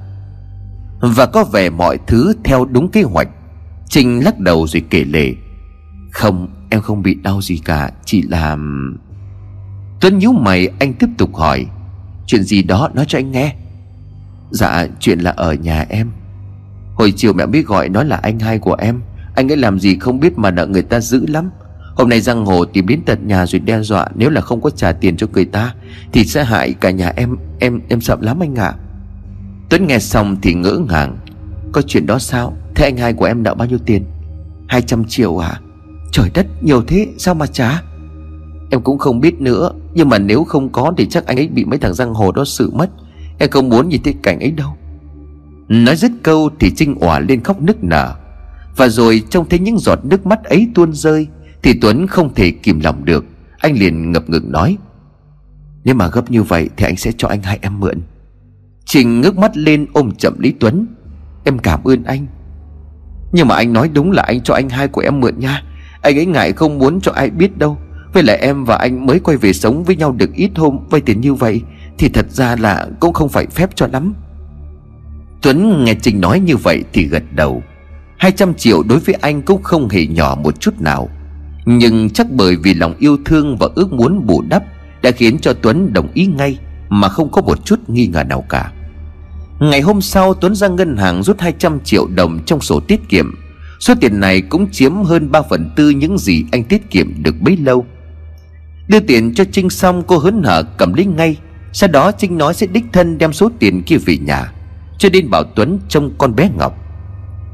Và có vẻ mọi thứ theo đúng kế hoạch. Trinh lắc đầu rồi kể lể. Không, em không bị đau gì cả, Chỉ là Tuấn nhíu mày, anh tiếp tục hỏi. Chuyện gì đó nói cho anh nghe. Dạ chuyện là ở nhà em. Hồi chiều mẹ biết gọi nói là anh hai của em. Anh ấy làm gì không biết mà nợ người ta dữ lắm. Hôm nay Giang Hồ tìm đến tận nhà rồi đe dọa, Nếu là không có trả tiền cho người ta, Thì sẽ hại cả nhà em. Em em sợ lắm anh ạ. à. Tuấn nghe xong thì ngỡ ngàng. Có chuyện đó sao? Thế anh hai của em nợ bao nhiêu tiền? 200 triệu à? Trời đất, nhiều thế, sao mà trả? Em cũng không biết nữa, Nhưng mà nếu không có thì chắc anh ấy bị mấy thằng giang hồ đó xử mất. Em không muốn nhìn thấy cảnh ấy đâu. Nói dứt câu thì Trinh òa lên khóc nức nở. Và rồi trông thấy những giọt nước mắt ấy tuôn rơi, Thì Tuấn không thể kìm lòng được. Anh liền ngập ngừng nói, Nếu mà gấp như vậy thì anh sẽ cho anh hai em mượn. Trình ngước mắt lên ôm chậm Lý Tuấn. Em cảm ơn anh. Nhưng mà anh nói đúng là anh cho anh hai của em mượn nha. Anh ấy ngại không muốn cho ai biết đâu. Với lại em và anh mới quay về sống với nhau được ít hôm, Vay tiền như vậy, Thì thật ra là cũng không phải phép cho lắm. Tuấn nghe trình nói như vậy thì gật đầu. 200 triệu đối với anh cũng không hề nhỏ một chút nào. Nhưng chắc bởi vì lòng yêu thương và ước muốn bù đắp Đã khiến cho Tuấn đồng ý ngay, Mà không có một chút nghi ngờ nào cả. Ngày hôm sau, Tuấn ra ngân hàng rút 200 triệu đồng trong sổ tiết kiệm. Số tiền này cũng chiếm hơn 3 phần tư những gì anh tiết kiệm được bấy lâu. Đưa tiền cho Trinh xong, cô hớn hở cầm lấy ngay. Sau đó Trinh nói sẽ đích thân đem số tiền kia về nhà, Cho nên bảo Tuấn trông con bé Ngọc.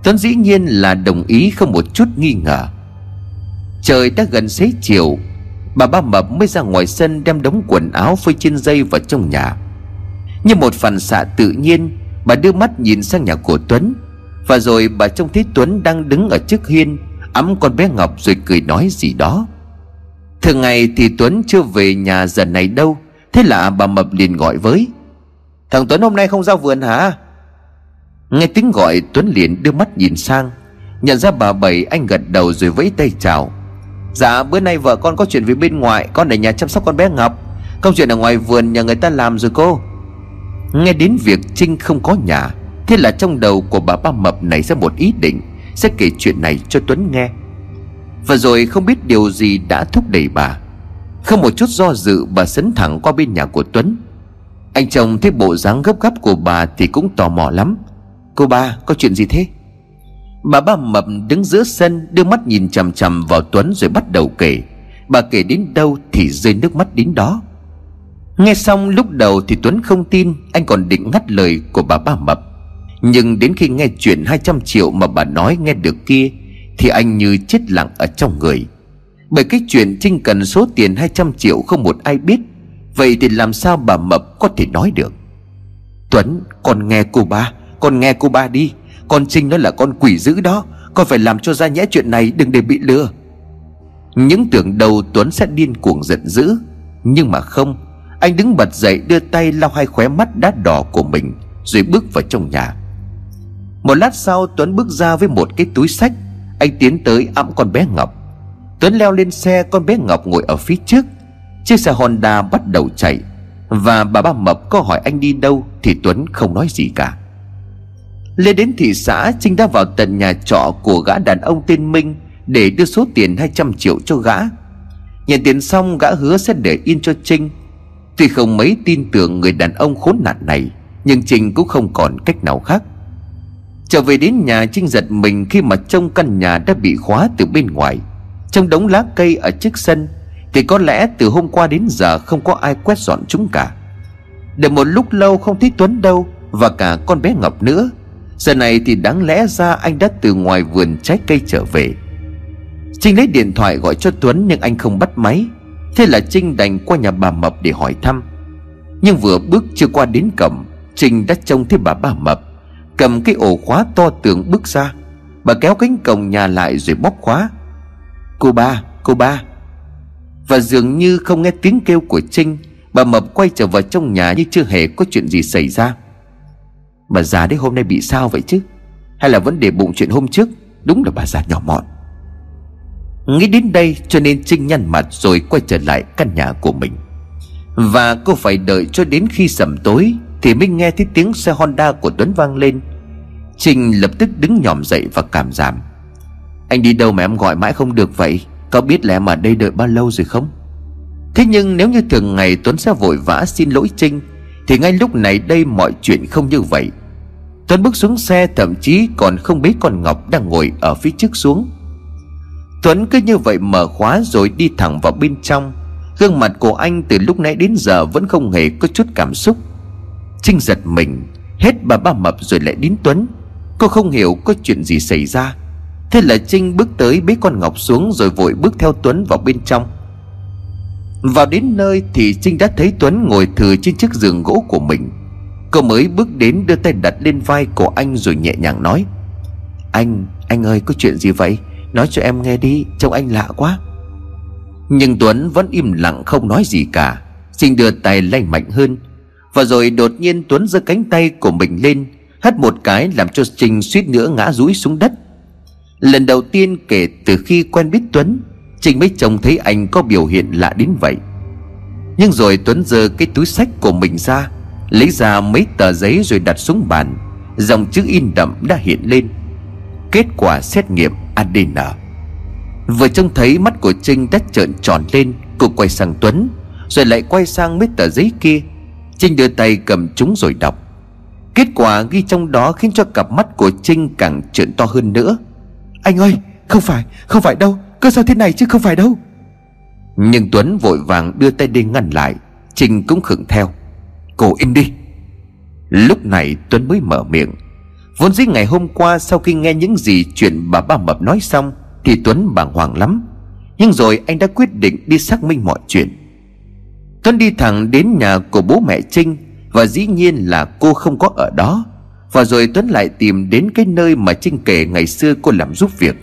Tuấn dĩ nhiên là đồng ý không một chút nghi ngờ. Trời đã gần xế chiều, Bà ba mập mới ra ngoài sân đem đống quần áo phơi trên dây vào trong nhà. Như một phản xạ tự nhiên, Bà đưa mắt nhìn sang nhà của Tuấn. Và rồi bà trông thấy Tuấn đang đứng ở trước hiên, Ấm con bé Ngọc rồi cười nói gì đó. Thường ngày thì Tuấn chưa về nhà giờ này đâu, Thế là bà Mập liền gọi với. Thằng Tuấn hôm nay không ra vườn hả? Nghe tiếng gọi, Tuấn liền đưa mắt nhìn sang. Nhận ra bà Bảy, anh gật đầu rồi vẫy tay chào. Dạ bữa nay vợ con có chuyện về bên ngoài Con ở nhà chăm sóc con bé Ngọc. Công chuyện ở ngoài vườn nhờ người ta làm rồi cô. Nghe đến việc Trinh không có nhà, Thế là trong đầu của bà ba mập nảy ra một ý định, Sẽ kể chuyện này cho Tuấn nghe. Và rồi không biết điều gì đã thúc đẩy bà. Không một chút do dự, bà sấn thẳng qua bên nhà của Tuấn. Anh chồng thấy bộ dáng gấp gáp của bà thì cũng tò mò lắm. Cô ba, có chuyện gì thế? Bà ba mập đứng giữa sân, Đưa mắt nhìn chằm chằm vào Tuấn rồi bắt đầu kể. Bà kể đến đâu thì rơi nước mắt đến đó. Nghe xong lúc đầu thì Tuấn không tin, Anh còn định ngắt lời của bà ba mập. Nhưng đến khi nghe chuyện 200 triệu mà bà nói nghe được kia, Thì anh như chết lặng ở trong người. Bởi cái chuyện Trinh cần số tiền 200 triệu không một ai biết, Vậy thì làm sao bà mập có thể nói được? Tuấn, con nghe cô ba, Con nghe cô ba đi. Con Trinh nó là con quỷ dữ đó, Con phải làm cho ra nhẽ chuyện này đừng để bị lừa. Những tưởng đầu Tuấn sẽ điên cuồng giận dữ, Nhưng mà không anh đứng bật dậy đưa tay lau hai khóe mắt đá đỏ của mình, Rồi bước vào trong nhà. Một lát sau, Tuấn bước ra với một cái túi sách. Anh tiến tới ẵm con bé Ngọc. Tuấn leo lên xe, con bé Ngọc ngồi ở phía trước. Chiếc xe Honda bắt đầu chạy, Và bà ba Mập có hỏi anh đi đâu Thì Tuấn không nói gì cả. Lên đến thị xã, Trinh đã vào tận nhà trọ của gã đàn ông tên Minh Để đưa số tiền 200 triệu cho gã. Nhận tiền xong, gã hứa sẽ để yên cho Trinh. Tuy không mấy tin tưởng người đàn ông khốn nạn này, Nhưng Trinh cũng không còn cách nào khác. Trở về đến nhà, Trinh giật mình khi mà trong căn nhà đã bị khóa từ bên ngoài. Trong đống lá cây ở trước sân, Thì có lẽ từ hôm qua đến giờ không có ai quét dọn chúng cả. Để một lúc lâu không thấy Tuấn đâu, Và cả con bé Ngọc nữa. Giờ này thì đáng lẽ ra anh đã từ ngoài vườn trái cây trở về. Trinh lấy điện thoại gọi cho Tuấn, nhưng anh không bắt máy. Thế là Trinh đành qua nhà bà Mập để hỏi thăm. Nhưng vừa bước chưa qua đến cổng Trinh đã trông thấy bà bà mập. Cầm cái ổ khóa to tường bước ra. Bà kéo cánh cổng nhà lại rồi bóp khóa. Cô ba, cô ba. Và dường như không nghe tiếng kêu của Trinh Bà mập quay trở vào trong nhà như chưa hề có chuyện gì xảy ra. Bà già đấy hôm nay bị sao vậy chứ? Hay là vấn đề bụng chuyện hôm trước? Đúng là bà già nhỏ mọn. Nghĩ đến đây cho nên Trinh nhăn mặt rồi quay trở lại căn nhà của mình. Và cô phải đợi cho đến khi sầm tối Thì mới nghe thấy tiếng xe Honda của Tuấn vang lên. Trinh lập tức đứng nhòm dậy và cảm giảm. Anh đi đâu mà em gọi mãi không được vậy? Có biết là em ở đây đợi bao lâu rồi không? Thế nhưng nếu như thường ngày Tuấn sẽ vội vã xin lỗi Trinh, Thì ngay lúc này đây mọi chuyện không như vậy. Tuấn bước xuống xe, thậm chí còn không biết con Ngọc đang ngồi ở phía trước xuống. Tuấn cứ như vậy mở khóa rồi đi thẳng vào bên trong. Gương mặt của anh từ lúc nãy đến giờ vẫn không hề có chút cảm xúc. Trinh giật mình Hết bà ba mập rồi lại đến Tuấn. Cô không hiểu có chuyện gì xảy ra. Thế là Trinh bước tới bế con Ngọc xuống Rồi vội bước theo Tuấn vào bên trong. Vào đến nơi thì Trinh đã thấy Tuấn ngồi thừa trên chiếc giường gỗ của mình. Cô mới bước đến đưa tay đặt lên vai của anh rồi nhẹ nhàng nói Anh, anh ơi có chuyện gì vậy? Nói cho em nghe đi, Trông anh lạ quá. Nhưng Tuấn vẫn im lặng không nói gì cả. Sinh đưa tay lay mạnh hơn. Và rồi đột nhiên Tuấn giơ cánh tay của mình lên, Hất một cái làm cho Trinh suýt nữa ngã rúi xuống đất. Lần đầu tiên kể từ khi quen biết Tuấn, Trinh mới trông thấy anh có biểu hiện lạ đến vậy. Nhưng rồi Tuấn giơ cái túi sách của mình ra, Lấy ra mấy tờ giấy rồi đặt xuống bàn. Dòng chữ in đậm đã hiện lên. Kết quả xét nghiệm. ADN Vừa trông thấy mắt của Trinh đã trợn tròn lên, Cô quay sang Tuấn, Rồi lại quay sang mấy tờ giấy kia. Trinh đưa tay cầm chúng rồi đọc. Kết quả ghi trong đó khiến cho cặp mắt của Trinh càng trợn to hơn nữa. Anh ơi, không phải không phải đâu, Cơ sao thế này chứ không phải đâu. Nhưng Tuấn vội vàng đưa tay đi ngăn lại, Trinh cũng khựng theo. Cô im đi. Lúc này Tuấn mới mở miệng. Vốn dĩ ngày hôm qua sau khi nghe những gì chuyện bà ba mập nói xong, Thì Tuấn bàng hoàng lắm. Nhưng rồi anh đã quyết định đi xác minh mọi chuyện. Tuấn đi thẳng đến nhà của bố mẹ Trinh Và dĩ nhiên là cô không có ở đó. Và rồi Tuấn lại tìm đến cái nơi mà Trinh kể ngày xưa cô làm giúp việc.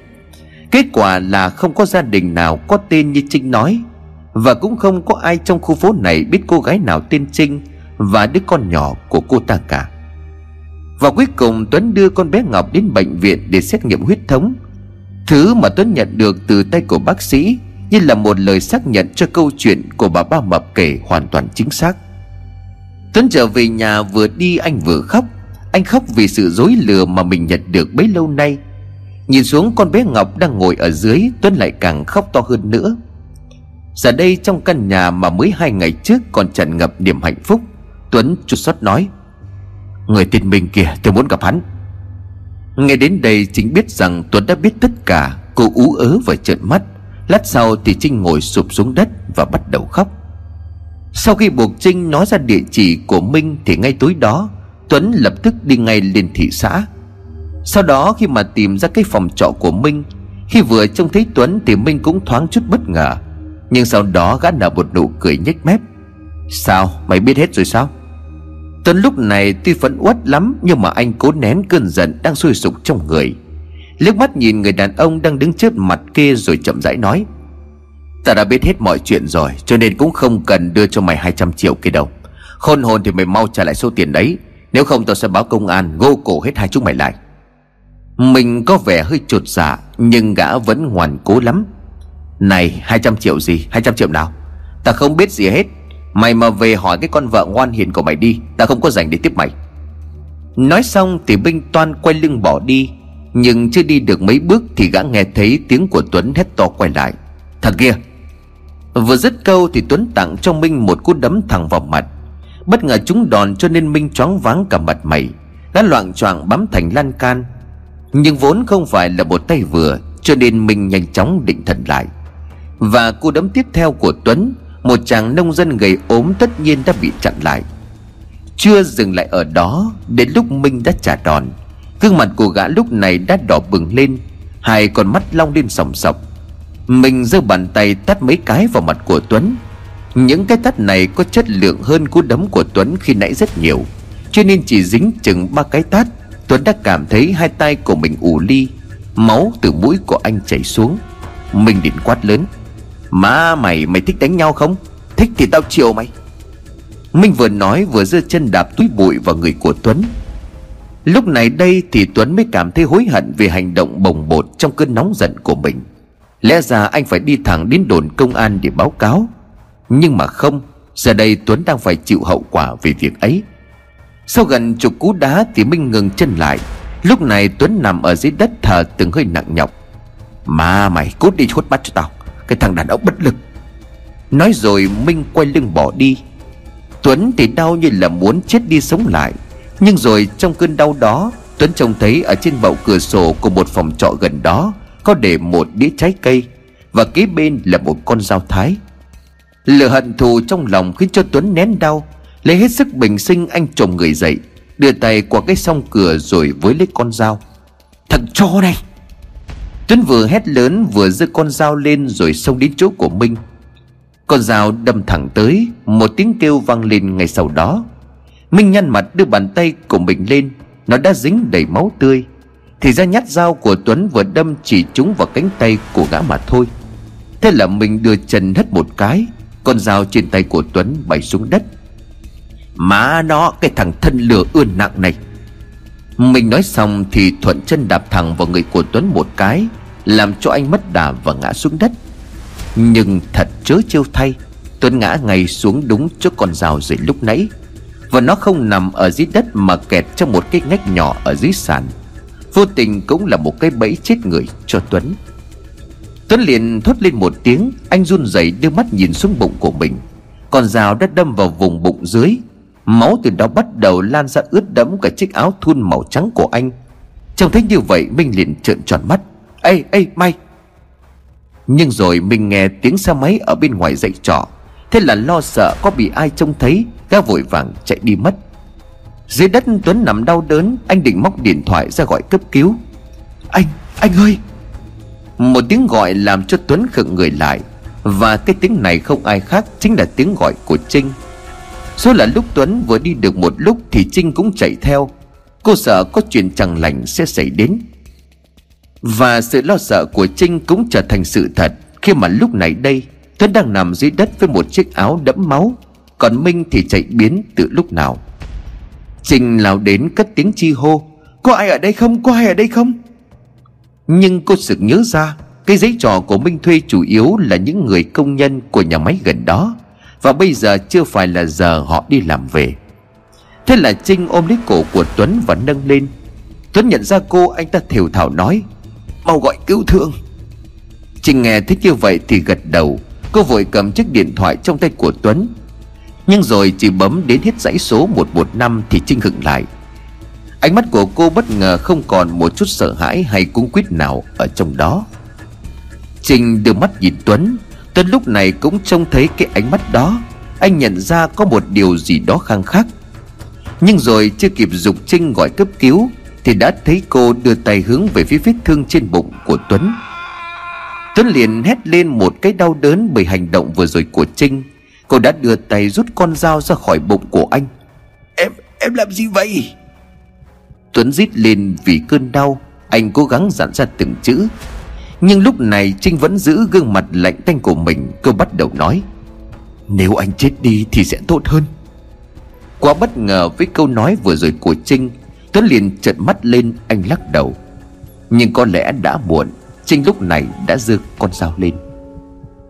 Kết quả là không có gia đình nào có tên như Trinh nói. Và cũng không có ai trong khu phố này biết cô gái nào tên Trinh Và đứa con nhỏ của cô ta cả và cuối cùng Tuấn đưa con bé Ngọc đến bệnh viện để xét nghiệm huyết thống. Thứ mà Tuấn nhận được từ tay của bác sĩ Như là một lời xác nhận cho câu chuyện của bà ba mập kể hoàn toàn chính xác. Tuấn trở về nhà vừa đi anh vừa khóc. Anh khóc vì sự dối lừa mà mình nhận được bấy lâu nay. Nhìn xuống con bé Ngọc đang ngồi ở dưới, Tuấn lại càng khóc to hơn nữa. Giờ đây trong căn nhà mà mới hai ngày trước còn tràn ngập niềm hạnh phúc, Tuấn chút xót nói Người tên Minh kia tôi muốn gặp hắn. Nghe đến đây Trinh biết rằng Tuấn đã biết tất cả. Cô ú ớ và trợn mắt. Lát sau thì Trinh ngồi sụp xuống đất Và bắt đầu khóc. Sau khi buộc Trinh nói ra địa chỉ của Minh Thì ngay tối đó, Tuấn lập tức đi ngay lên thị xã. Sau đó khi mà tìm ra cái phòng trọ của Minh, Khi vừa trông thấy Tuấn Thì Minh cũng thoáng chút bất ngờ. Nhưng sau đó gã nở một nụ cười nhếch mép. Sao? Mày biết hết rồi sao? Tuấn lúc này tuy phẫn uất lắm, Nhưng mà anh cố nén cơn giận đang sôi sục trong người. Liếc mắt nhìn người đàn ông đang đứng trước mặt kia rồi chậm rãi nói, Ta đã biết hết mọi chuyện rồi, Cho nên cũng không cần đưa cho mày 200 triệu kia đâu. Khôn hồn thì mày mau trả lại số tiền đấy, Nếu không tao sẽ báo công an Gô cổ hết hai chúng mày lại. Mình có vẻ hơi trột dạ Nhưng gã vẫn ngoan cố lắm. Này 200 triệu gì? 200 triệu nào? Ta không biết gì hết. Mày mà về hỏi cái con vợ ngoan hiền của mày đi Ta không có dành để tiếp mày. Nói xong thì binh toan quay lưng bỏ đi, Nhưng chưa đi được mấy bước Thì gã nghe thấy tiếng của Tuấn hét to quay lại. Thằng kia! Vừa dứt câu thì Tuấn tặng cho Minh một cú đấm thẳng vào mặt. Bất ngờ trúng đòn cho nên Minh choáng váng cả mặt mày. Gã loạn choạng bám thành lan can. Nhưng vốn không phải là một tay vừa, Cho nên Minh nhanh chóng định thần lại. Và cú đấm tiếp theo của Tuấn một chàng nông dân gầy ốm tất nhiên đã bị chặn lại. Chưa dừng lại ở đó, Đến lúc Minh đã trả đòn, Gương mặt của gã lúc này đã đỏ bừng lên, Hai con mắt long lên sòng sọc. Mình giơ bàn tay tắt mấy cái vào mặt của Tuấn. Những cái tát này có chất lượng hơn cú đấm của Tuấn khi nãy rất nhiều, Cho nên chỉ dính chừng ba cái tát, Tuấn đã cảm thấy hai tay của mình ù ly, Máu từ mũi của anh chảy xuống. Minh định quát lớn. Má mày mày thích đánh nhau không? Thích thì tao chiều mày. Minh vừa nói vừa giơ chân đạp túi bụi vào người của Tuấn. Lúc này đây thì Tuấn mới cảm thấy hối hận Vì hành động bồng bột trong cơn nóng giận của mình. Lẽ ra anh phải đi thẳng đến đồn công an để báo cáo. Nhưng mà không, Giờ đây Tuấn đang phải chịu hậu quả về việc ấy. Sau gần chục cú đá thì Minh ngừng chân lại. Lúc này Tuấn nằm ở dưới đất thở từng hơi nặng nhọc. Mà mày, cút đi khuất bắt cho tao. Cái thằng đàn ông bất lực. Nói rồi Minh quay lưng bỏ đi. Tuấn thì đau như là muốn chết đi sống lại. Nhưng rồi trong cơn đau đó, Tuấn trông thấy ở trên bậu cửa sổ của một phòng trọ gần đó Có để một đĩa trái cây Và kế bên là một con dao thái. Lửa hận thù trong lòng khiến cho Tuấn nén đau, Lấy hết sức bình sinh anh chồng người dậy, Đưa tay qua cái song cửa rồi với lấy con dao. Thằng chó này! Tuấn vừa hét lớn, vừa giơ con dao lên rồi xông đến chỗ của Minh. Con dao đâm thẳng tới, Một tiếng kêu vang lên ngay sau đó. Minh nhăn mặt đưa bàn tay của mình lên, Nó đã dính đầy máu tươi. Thì ra nhát dao của Tuấn vừa đâm chỉ trúng vào cánh tay của gã mà thôi. Thế là mình đưa chân hất một cái, Con dao trên tay của Tuấn bay xuống đất. Má nó, cái thằng thân lửa ươn nặng này. Mình nói xong thì thuận chân đạp thẳng vào người của Tuấn một cái. Làm cho anh mất đà và ngã xuống đất. Nhưng thật chớ trêu thay, Tuấn ngã ngay xuống đúng chỗ con rào dậy lúc nãy. Và nó không nằm ở dưới đất mà kẹt trong một cái ngách nhỏ ở dưới sàn. Vô tình cũng là một cái bẫy chết người cho Tuấn. Tuấn liền thốt lên một tiếng, Anh run rẩy đưa mắt nhìn xuống bụng của mình. Con rào đã đâm vào vùng bụng dưới. Máu từ đó bắt đầu lan ra ướt đẫm cả chiếc áo thun màu trắng của anh. Trông thấy như vậy, Minh liền trợn tròn mắt. Ê ê mày. Nhưng rồi mình nghe tiếng xe máy ở bên ngoài dãy trọ. Thế là lo sợ có bị ai trông thấy Gã vội vàng chạy đi mất. Dưới đất Tuấn nằm đau đớn Anh định móc điện thoại ra gọi cấp cứu. Anh, anh ơi. Một tiếng gọi làm cho Tuấn khựng người lại. Và cái tiếng này không ai khác Chính là tiếng gọi của Trinh. Số là lúc Tuấn vừa đi được một lúc Thì Trinh cũng chạy theo. Cô sợ có chuyện chẳng lành sẽ xảy đến và sự lo sợ của Trinh cũng trở thành sự thật Khi mà lúc này đây, Tuấn đang nằm dưới đất với một chiếc áo đẫm máu, Còn Minh thì chạy biến từ lúc nào Trinh lao đến cất tiếng chi hô, Có ai ở đây không? Có ai ở đây không? Nhưng cô sực nhớ ra, Cái giấy trò của Minh thuê chủ yếu là những người công nhân của nhà máy gần đó, và bây giờ chưa phải là giờ họ đi làm về Thế là Trinh ôm lấy cổ của Tuấn và nâng lên Tuấn nhận ra cô, anh ta thều thào nói Mau gọi cứu thương. Trinh nghe thấy như vậy thì gật đầu. Cô vội cầm chiếc điện thoại trong tay của Tuấn. Nhưng rồi chỉ bấm đến hết dãy số 115 thì Trinh hựng lại. Ánh mắt của cô bất ngờ không còn một chút sợ hãi hay cuống quýt nào ở trong đó. Trinh đưa mắt nhìn Tuấn. Tuấn lúc này cũng trông thấy cái ánh mắt đó. Anh nhận ra có một điều gì đó khang khác Nhưng rồi chưa kịp dục Trinh gọi cấp cứu thì đã thấy cô đưa tay hướng về phía vết thương trên bụng của Tuấn. Tuấn liền hét lên một cái đau đớn bởi hành động vừa rồi của Trinh. Cô đã đưa tay rút con dao ra khỏi bụng của anh. Em, em làm gì vậy? Tuấn rít lên vì cơn đau. Anh cố gắng dặn ra từng chữ. Nhưng lúc này Trinh vẫn giữ gương mặt lạnh tanh của mình. Cô bắt đầu nói Nếu anh chết đi thì sẽ tốt hơn. Quá bất ngờ với câu nói vừa rồi của Trinh Tuấn liền trợn mắt lên anh lắc đầu. Nhưng có lẽ đã muộn Trinh lúc này đã giơ con dao lên.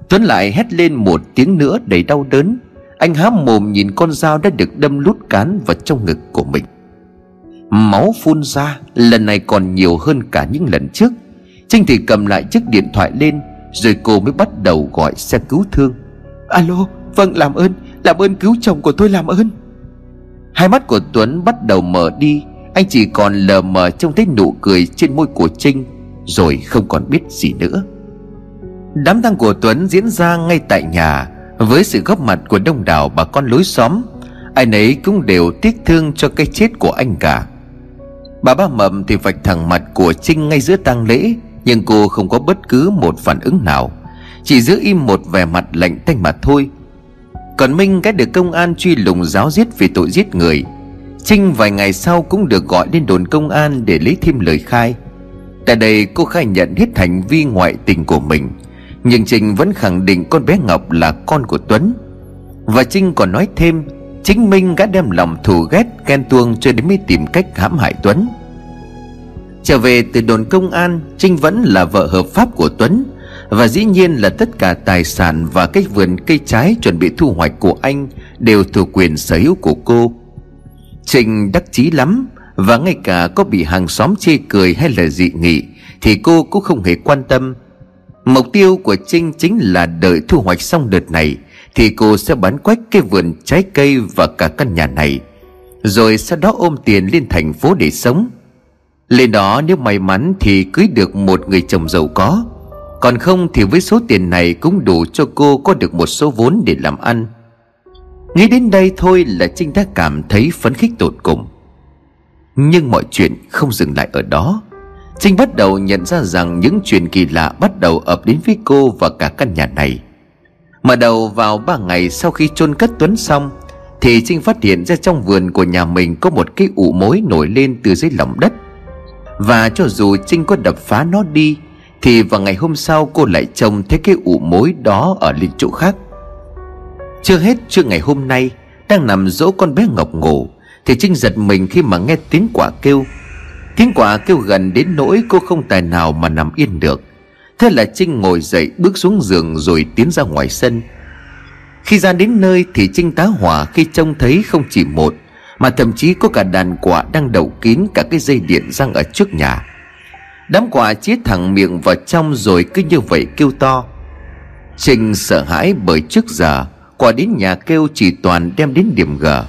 Tuấn lại hét lên một tiếng nữa đầy đau đớn. Anh há mồm nhìn con dao đã được đâm lút cán vào trong ngực của mình. Máu phun ra Lần này còn nhiều hơn cả những lần trước. Trinh thì cầm lại chiếc điện thoại lên Rồi cô mới bắt đầu gọi xe cứu thương. Alo Vâng làm ơn Làm ơn cứu chồng của tôi làm ơn. Hai mắt của Tuấn bắt đầu mở đi anh chỉ còn lờ mờ trông thấy nụ cười trên môi của Trinh, Rồi không còn biết gì nữa. Đám tang của Tuấn diễn ra ngay tại nhà, Với sự góp mặt của đông đảo bà con lối xóm. Ai nấy cũng đều tiếc thương cho cái chết của anh cả. Bà ba mầm thì vạch thẳng mặt của Trinh ngay giữa tang lễ, nhưng cô không có bất cứ một phản ứng nào. Chỉ giữ im một vẻ mặt lạnh tanh mà thôi. Còn Minh cái được công an truy lùng giáo giết vì tội giết người. Trinh vài ngày sau cũng được gọi lên đồn công an để lấy thêm lời khai. Tại đây cô khai nhận hết hành vi ngoại tình của mình, Nhưng Trinh vẫn khẳng định con bé Ngọc là con của Tuấn. Và Trinh còn nói thêm, Chính Minh đã đem lòng thù ghét, ghen tuông cho đến mới tìm cách hãm hại Tuấn. Trở về từ đồn công an, Trinh vẫn là vợ hợp pháp của Tuấn, Và dĩ nhiên là tất cả tài sản và cái vườn cây trái chuẩn bị thu hoạch của anh Đều thuộc quyền sở hữu của cô trình đắc chí lắm Và ngay cả có bị hàng xóm chê cười hay là dị nghị Thì cô cũng không hề quan tâm. Mục tiêu của Trinh chính là đợi thu hoạch xong đợt này Thì cô sẽ bán quách cái vườn trái cây và cả căn nhà này, Rồi sau đó ôm tiền lên thành phố để sống. Lên đó nếu may mắn thì cưới được một người chồng giàu có, Còn không thì với số tiền này cũng đủ cho cô có được một số vốn để làm ăn. Nghĩ đến đây thôi là Trinh đã cảm thấy phấn khích tột cùng. Nhưng mọi chuyện không dừng lại ở đó. Trinh bắt đầu nhận ra rằng những chuyện kỳ lạ bắt đầu ập đến với cô và cả căn nhà này. Mở đầu vào ba ngày sau khi chôn cất Tuấn xong, Thì Trinh phát hiện ra trong vườn của nhà mình có một cái ụ mối nổi lên từ dưới lòng đất. Và cho dù Trinh có đập phá nó đi, Thì vào ngày hôm sau cô lại trông thấy cái ụ mối đó ở lịch chỗ khác. Chưa hết chưa ngày hôm nay, Đang nằm dỗ con bé Ngọc ngủ, Thì Trinh giật mình khi mà nghe tiếng quả kêu. Tiếng quả kêu gần đến nỗi cô không tài nào mà nằm yên được. Thế là Trinh ngồi dậy, bước xuống giường rồi tiến ra ngoài sân. Khi ra đến nơi thì Trinh tá hỏa khi trông thấy không chỉ một, mà thậm chí có cả đàn quả đang đậu kín cả cái dây điện răng ở trước nhà. Đám quả chít thẳng miệng vào trong rồi cứ như vậy kêu to. Trinh sợ hãi bởi trước giờ Quả đến nhà kêu chỉ toàn đem đến điểm gờ.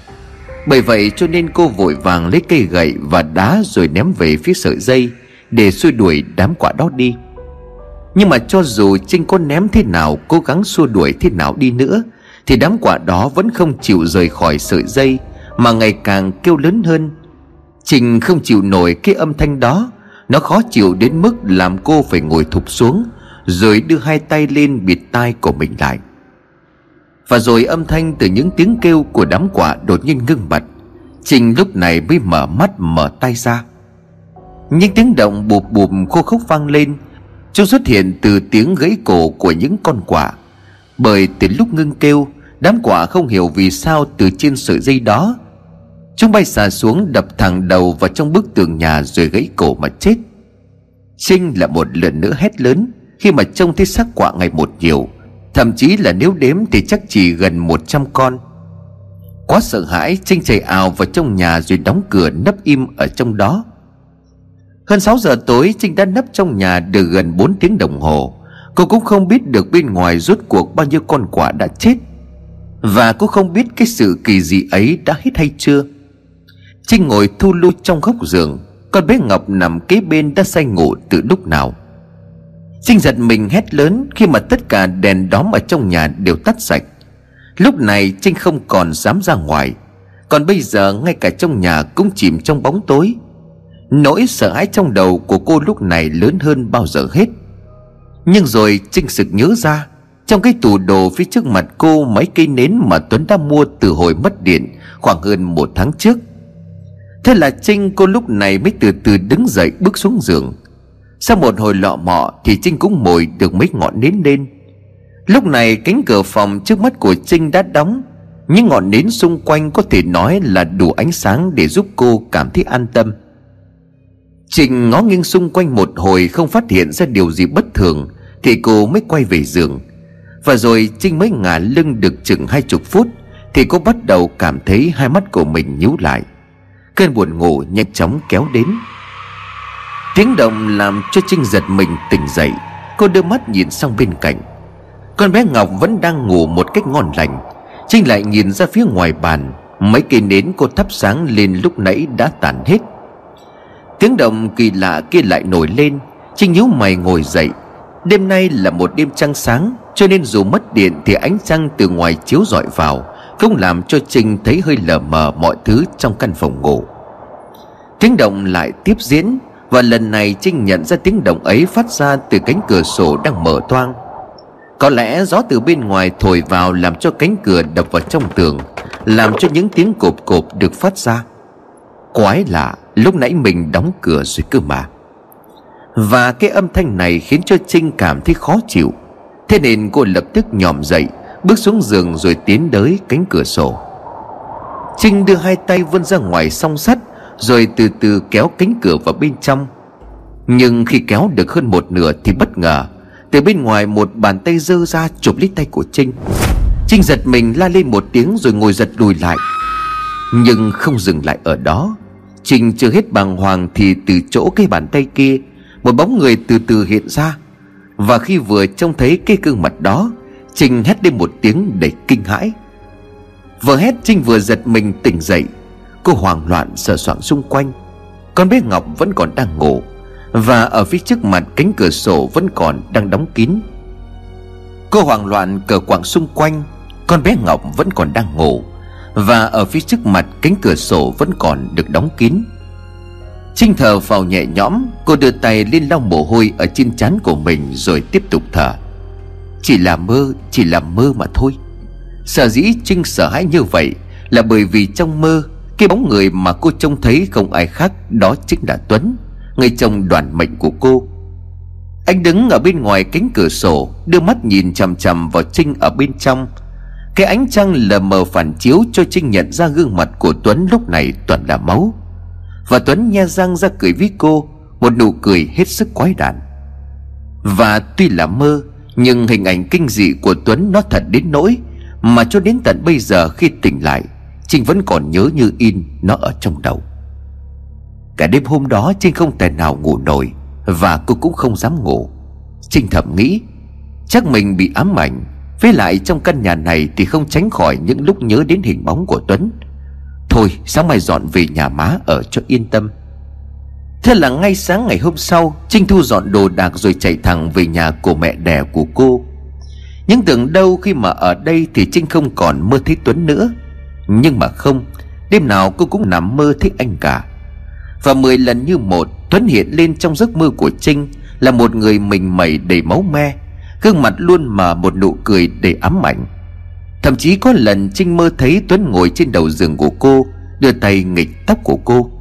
Bởi vậy cho nên cô vội vàng lấy cây gậy và đá rồi ném về phía sợi dây Để xua đuổi đám quả đó đi. Nhưng mà cho dù Trinh có ném thế nào, Cố gắng xua đuổi thế nào đi nữa, Thì đám quả đó vẫn không chịu rời khỏi sợi dây, mà ngày càng kêu lớn hơn. Trinh không chịu nổi cái âm thanh đó, Nó khó chịu đến mức làm cô phải ngồi thụp xuống, Rồi đưa hai tay lên bịt tai của mình lại. Và rồi âm thanh từ những tiếng kêu của đám quả đột nhiên ngưng bật Trình lúc này mới mở mắt mở tay ra. Những tiếng động bụp bụp khô khốc vang lên. Chúng xuất hiện từ tiếng gãy cổ của những con quả Bởi từ lúc ngưng kêu, Đám quả không hiểu vì sao từ trên sợi dây đó, Chúng bay xà xuống đập thẳng đầu vào trong bức tường nhà rồi gãy cổ mà chết. Trinh là một lần nữa hét lớn Khi mà trông thấy xác quạ ngày một nhiều. Thậm chí là nếu đếm thì chắc chỉ gần 100 con. Quá sợ hãi Trinh chạy ào vào trong nhà rồi đóng cửa nấp im ở trong đó. Hơn 6 giờ tối Trinh đã nấp trong nhà được gần 4 tiếng đồng hồ. Cô cũng không biết được bên ngoài rốt cuộc bao nhiêu con quạ đã chết. Và cô không biết cái sự kỳ dị ấy đã hết hay chưa. Trinh ngồi thu lưu trong góc giường, Con bé Ngọc nằm kế bên đã say ngủ từ lúc nào. Sinh giật mình hét lớn Khi mà tất cả đèn đóm ở trong nhà đều tắt sạch. Lúc này Trinh không còn dám ra ngoài. Còn bây giờ ngay cả trong nhà cũng chìm trong bóng tối. Nỗi sợ hãi trong đầu của cô lúc này lớn hơn bao giờ hết. Nhưng rồi Trinh sực nhớ ra, Trong cái tủ đồ phía trước mặt cô Mấy cây nến mà Tuấn đã mua từ hồi mất điện Khoảng hơn một tháng trước. Thế là Trinh cô lúc này mới từ từ đứng dậy bước xuống giường. Sau một hồi lọ mọ Thì Trinh cũng mồi được mấy ngọn nến lên. Lúc này cánh cửa phòng trước mắt của Trinh đã đóng. Những ngọn nến xung quanh có thể nói là đủ ánh sáng để giúp cô cảm thấy an tâm. Trinh ngó nghiêng xung quanh một hồi không phát hiện ra điều gì bất thường, Thì cô mới quay về giường. Và rồi Trinh mới ngả lưng được chừng hai chục phút, Thì cô bắt đầu cảm thấy hai mắt của mình nhíu lại. Cơn buồn ngủ nhanh chóng kéo đến. Tiếng động làm cho Trinh giật mình tỉnh dậy. Cô đưa mắt nhìn sang bên cạnh. Con bé Ngọc vẫn đang ngủ một cách ngon lành. Trinh lại nhìn ra phía ngoài bàn. Mấy cây nến cô thắp sáng lên lúc nãy đã tàn hết. Tiếng động kỳ lạ kia lại nổi lên. Trinh nhíu mày ngồi dậy. Đêm nay là một đêm trăng sáng, Cho nên dù mất điện thì ánh trăng từ ngoài chiếu rọi vào Không làm cho Trinh thấy hơi lờ mờ mọi thứ trong căn phòng ngủ. Tiếng động lại tiếp diễn. Và lần này Trinh nhận ra tiếng động ấy phát ra từ cánh cửa sổ đang mở toang. Có lẽ gió từ bên ngoài thổi vào Làm cho cánh cửa đập vào trong tường, Làm cho những tiếng cộp cộp được phát ra. Quái lạ, Lúc nãy mình đóng cửa rồi cơ mà. Và cái âm thanh này khiến cho Trinh cảm thấy khó chịu. Thế nên cô lập tức nhòm dậy, Bước xuống giường rồi tiến tới cánh cửa sổ. Trinh đưa hai tay vươn ra ngoài song sắt rồi từ từ kéo cánh cửa vào bên trong. Nhưng khi kéo được hơn một nửa thì bất ngờ, Từ bên ngoài một bàn tay dơ ra chụp lấy tay của Trinh. Trinh giật mình la lên một tiếng rồi ngồi giật lùi lại. Nhưng không dừng lại ở đó, Trinh chưa hết bàng hoàng thì từ chỗ cái bàn tay kia, Một bóng người từ từ hiện ra. Và khi vừa trông thấy cái gương mặt đó, Trinh hét lên một tiếng đầy kinh hãi. Vừa hét, Trinh vừa giật mình tỉnh dậy. Cô hoảng loạn sờ soạng xung quanh. Con bé Ngọc vẫn còn đang ngủ Và ở phía trước mặt cánh cửa sổ vẫn còn đang đóng kín. Cô hoảng loạn cờ quạng xung quanh Con bé Ngọc vẫn còn đang ngủ Và ở phía trước mặt cánh cửa sổ vẫn còn được đóng kín. Trinh thở vào nhẹ nhõm Cô đưa tay lên lau mồ hôi ở trên trán của mình Rồi tiếp tục thở. Chỉ là mơ, chỉ là mơ mà thôi. Sở dĩ Trinh sợ hãi như vậy Là bởi vì trong mơ cái bóng người mà cô trông thấy không ai khác Đó chính là Tuấn, Người chồng đoàn mệnh của cô. Anh đứng ở bên ngoài cánh cửa sổ, Đưa mắt nhìn chằm chằm vào Trinh ở bên trong. Cái ánh trăng lờ mờ phản chiếu cho Trinh nhận ra gương mặt của Tuấn lúc này toàn là máu. Và Tuấn nhe răng ra cười với cô, Một nụ cười hết sức quái đản. Và tuy là mơ, Nhưng hình ảnh kinh dị của Tuấn nó thật đến nỗi mà cho đến tận bây giờ khi tỉnh lại Trinh vẫn còn nhớ như in, Nó ở trong đầu. Cả đêm hôm đó Trinh không thể nào ngủ nổi Và cô cũng không dám ngủ. Trinh thầm nghĩ, Chắc mình bị ám ảnh, Với lại trong căn nhà này Thì không tránh khỏi những lúc nhớ đến hình bóng của Tuấn. Thôi, sáng mai dọn về nhà má ở cho yên tâm. Thế là ngay sáng ngày hôm sau Trinh thu dọn đồ đạc rồi chạy thẳng về nhà của mẹ đẻ của cô. Nhưng tưởng đâu khi mà ở đây Thì Trinh không còn mơ thấy Tuấn nữa. Nhưng mà không, Đêm nào cô cũng nằm mơ thích anh cả. Và mười lần như một, Tuấn hiện lên trong giấc mơ của Trinh Là một người mình mẩy đầy máu me, Gương mặt luôn mà một nụ cười đầy ám ảnh. Thậm chí có lần Trinh mơ thấy Tuấn ngồi trên đầu giường của cô, Đưa tay nghịch tóc của cô.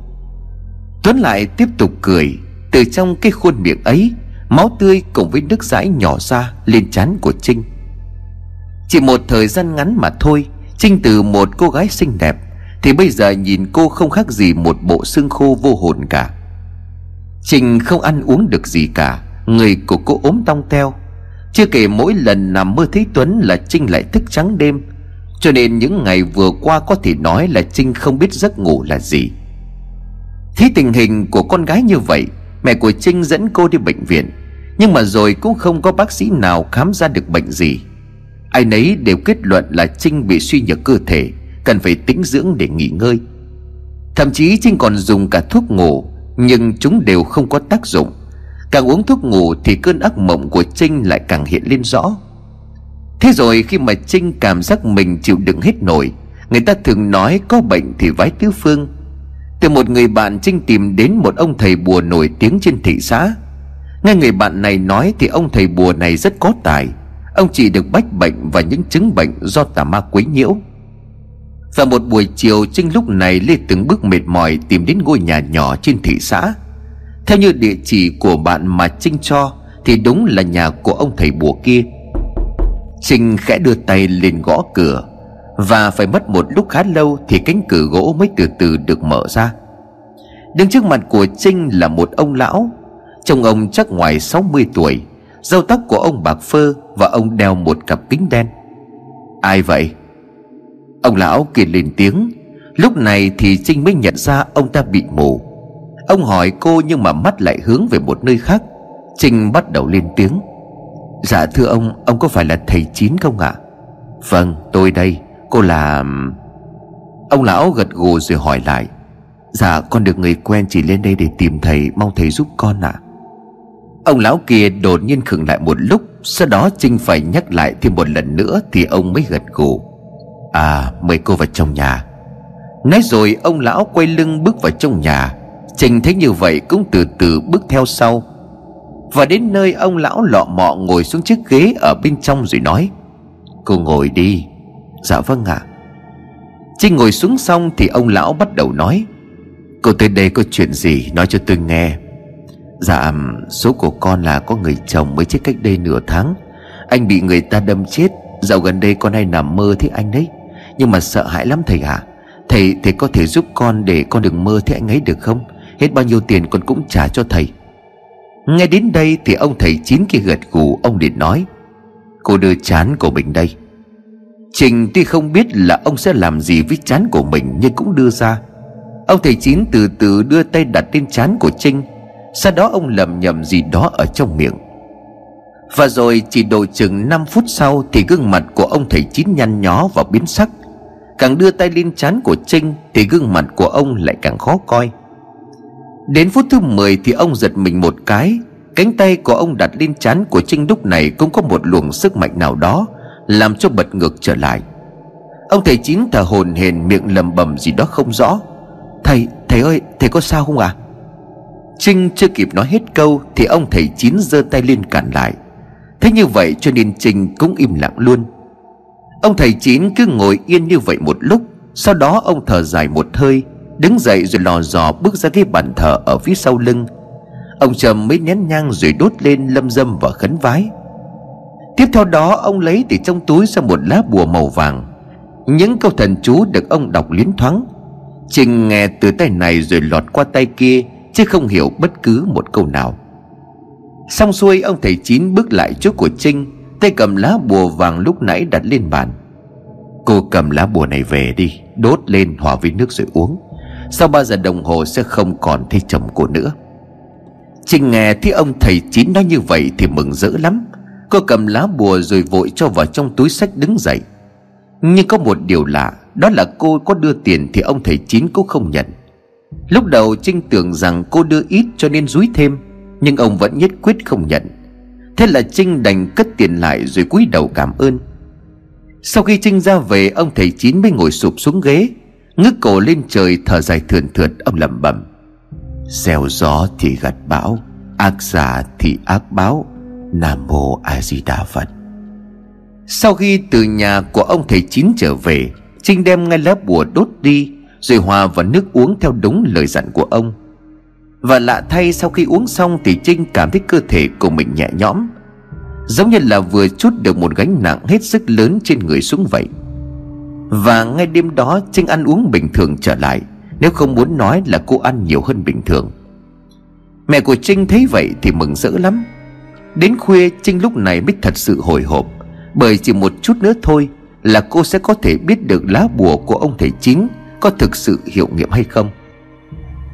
Tuấn lại tiếp tục cười, Từ trong cái khuôn miệng ấy, Máu tươi cùng với nước dãi nhỏ ra lên trán của Trinh. Chỉ một thời gian ngắn mà thôi Trinh từ một cô gái xinh đẹp, Thì bây giờ nhìn cô không khác gì một bộ xương khô vô hồn cả. Trinh không ăn uống được gì cả, Người của cô ốm tong teo. Chưa kể mỗi lần nằm mơ thấy Tuấn là Trinh lại thức trắng đêm, Cho nên những ngày vừa qua có thể nói là Trinh không biết giấc ngủ là gì. Thấy tình hình của con gái như vậy, Mẹ của Trinh dẫn cô đi bệnh viện, Nhưng mà rồi cũng không có bác sĩ nào khám ra được bệnh gì. Ai nấy đều kết luận là Trinh bị suy nhược cơ thể, Cần phải tĩnh dưỡng để nghỉ ngơi. Thậm chí Trinh còn dùng cả thuốc ngủ, Nhưng chúng đều không có tác dụng. Càng uống thuốc ngủ thì cơn ác mộng của Trinh lại càng hiện lên rõ. Thế rồi khi mà Trinh cảm giác mình chịu đựng hết nổi, Người ta thường nói có bệnh thì vái tứ phương. Từ một người bạn Trinh tìm đến một ông thầy bùa nổi tiếng trên thị xã. Nghe người bạn này nói thì ông thầy bùa này rất có tài. Ông chỉ được bách bệnh và những chứng bệnh do tà ma quấy nhiễu. Và một buổi chiều, Trinh lúc này lê từng bước mệt mỏi tìm đến ngôi nhà nhỏ trên thị xã. Theo như địa chỉ của bạn mà Trinh cho, Thì đúng là nhà của ông thầy bùa kia. Trinh khẽ đưa tay lên gõ cửa, và phải mất một lúc khá lâu Thì cánh cửa gỗ mới từ từ được mở ra. Đứng trước mặt của Trinh là một ông lão. Trông ông chắc ngoài 60 tuổi. Râu tóc của ông bạc phơ Và ông đeo một cặp kính đen. Ai vậy? Ông lão kia lên tiếng. Lúc này thì Trinh mới nhận ra ông ta bị mù. Ông hỏi cô nhưng mà mắt lại hướng về một nơi khác. Trinh bắt đầu lên tiếng. Dạ thưa ông Ông có phải là thầy Chín không ạ? À? Vâng tôi đây. Cô là... Ông lão gật gù rồi hỏi lại. Dạ con được người quen chỉ lên đây để tìm thầy, Mong thầy giúp con ạ. à. Ông lão kia đột nhiên khựng lại một lúc, Sau đó Trinh phải nhắc lại thêm một lần nữa Thì ông mới gật gù. À mời cô vào trong nhà. Nói rồi, ông lão quay lưng bước vào trong nhà. Trinh thấy như vậy cũng từ từ bước theo sau. Và đến nơi ông lão lọ mọ ngồi xuống chiếc ghế ở bên trong rồi nói, Cô ngồi đi. Dạ vâng ạ. Trinh ngồi xuống xong thì ông lão bắt đầu nói, Cô tới đây có chuyện gì nói cho tôi nghe. Dạ số của con là có người chồng mới chết cách đây nửa tháng. Anh bị người ta đâm chết. Dạo gần đây con hay nằm mơ thấy anh đấy Nhưng mà sợ hãi lắm thầy ạ. À. Thầy thầy có thể giúp con để con đừng mơ thấy anh ấy được không? Hết bao nhiêu tiền con cũng trả cho thầy. Nghe đến đây thì ông thầy chín kia gật gù, Ông liền nói, Cô đưa chán của mình đây. Trình tuy không biết là ông sẽ làm gì với chán của mình Nhưng cũng đưa ra. Ông thầy chín từ từ đưa tay đặt lên chán của Trinh. Sau đó ông lầm nhầm gì đó ở trong miệng. Và rồi chỉ độ chừng 5 phút sau Thì gương mặt của ông thầy chín nhăn nhó và biến sắc. Càng đưa tay lên chán của Trinh Thì gương mặt của ông lại càng khó coi. Đến phút thứ 10 thì ông giật mình một cái. Cánh tay của ông đặt lên chán của Trinh lúc này Cũng có một luồng sức mạnh nào đó Làm cho bật ngược trở lại. Ông thầy chín thở hồn hển miệng lầm bầm gì đó không rõ. Thầy, thầy ơi, thầy có sao không à Trinh chưa kịp nói hết câu Thì ông thầy chín giơ tay lên cản lại. Thế như vậy cho nên Trinh cũng im lặng luôn. Ông thầy chín cứ ngồi yên như vậy một lúc, Sau đó ông thở dài một hơi, Đứng dậy rồi lò dò bước ra cái bàn thờ ở phía sau lưng. Ông trầm mấy nén nhang rồi đốt lên lâm dâm và khấn vái. Tiếp theo đó ông lấy từ trong túi ra một lá bùa màu vàng. Những câu thần chú được ông đọc liến thoáng. Trình nghe từ tay này rồi lọt qua tay kia Chứ không hiểu bất cứ một câu nào. Xong xuôi, ông thầy chín bước lại chỗ của Trinh, Tay cầm lá bùa vàng lúc nãy đặt lên bàn. Cô cầm lá bùa này về đi, Đốt lên hòa với nước rồi uống. Sau ba giờ đồng hồ sẽ không còn thấy chồng cô nữa. Trinh nghe thấy ông thầy chín nói như vậy Thì mừng rỡ lắm. Cô cầm lá bùa rồi vội cho vào trong túi sách đứng dậy. Nhưng có một điều lạ, Đó là cô có đưa tiền Thì ông thầy chín cũng không nhận. Lúc đầu Trinh tưởng rằng cô đưa ít cho nên dúi thêm, Nhưng ông vẫn nhất quyết không nhận. Thế là Trinh đành cất tiền lại rồi cúi đầu cảm ơn. Sau khi Trinh ra về, Ông thầy chín mới ngồi sụp xuống ghế, Ngước cổ lên trời thở dài thườn thượt Ông lẩm bẩm. Gieo gió thì gặt bão, Ác giả thì ác báo, Nam Mô A Di Đà Phật. Sau khi từ nhà của ông thầy chín trở về, Trinh đem ngay lá bùa đốt đi rồi hòa vào nước uống theo đúng lời dặn của ông. Và lạ thay sau khi uống xong Thì Trinh cảm thấy cơ thể của mình nhẹ nhõm, Giống như là vừa chút được một gánh nặng hết sức lớn trên người xuống vậy. Và ngay đêm đó, Trinh ăn uống bình thường trở lại, Nếu không muốn nói là cô ăn nhiều hơn bình thường. Mẹ của Trinh thấy vậy thì mừng rỡ lắm. Đến khuya, Trinh lúc này mới thật sự hồi hộp, Bởi chỉ một chút nữa thôi Là cô sẽ có thể biết được lá bùa của ông thầy chính có thực sự hiệu nghiệm hay không?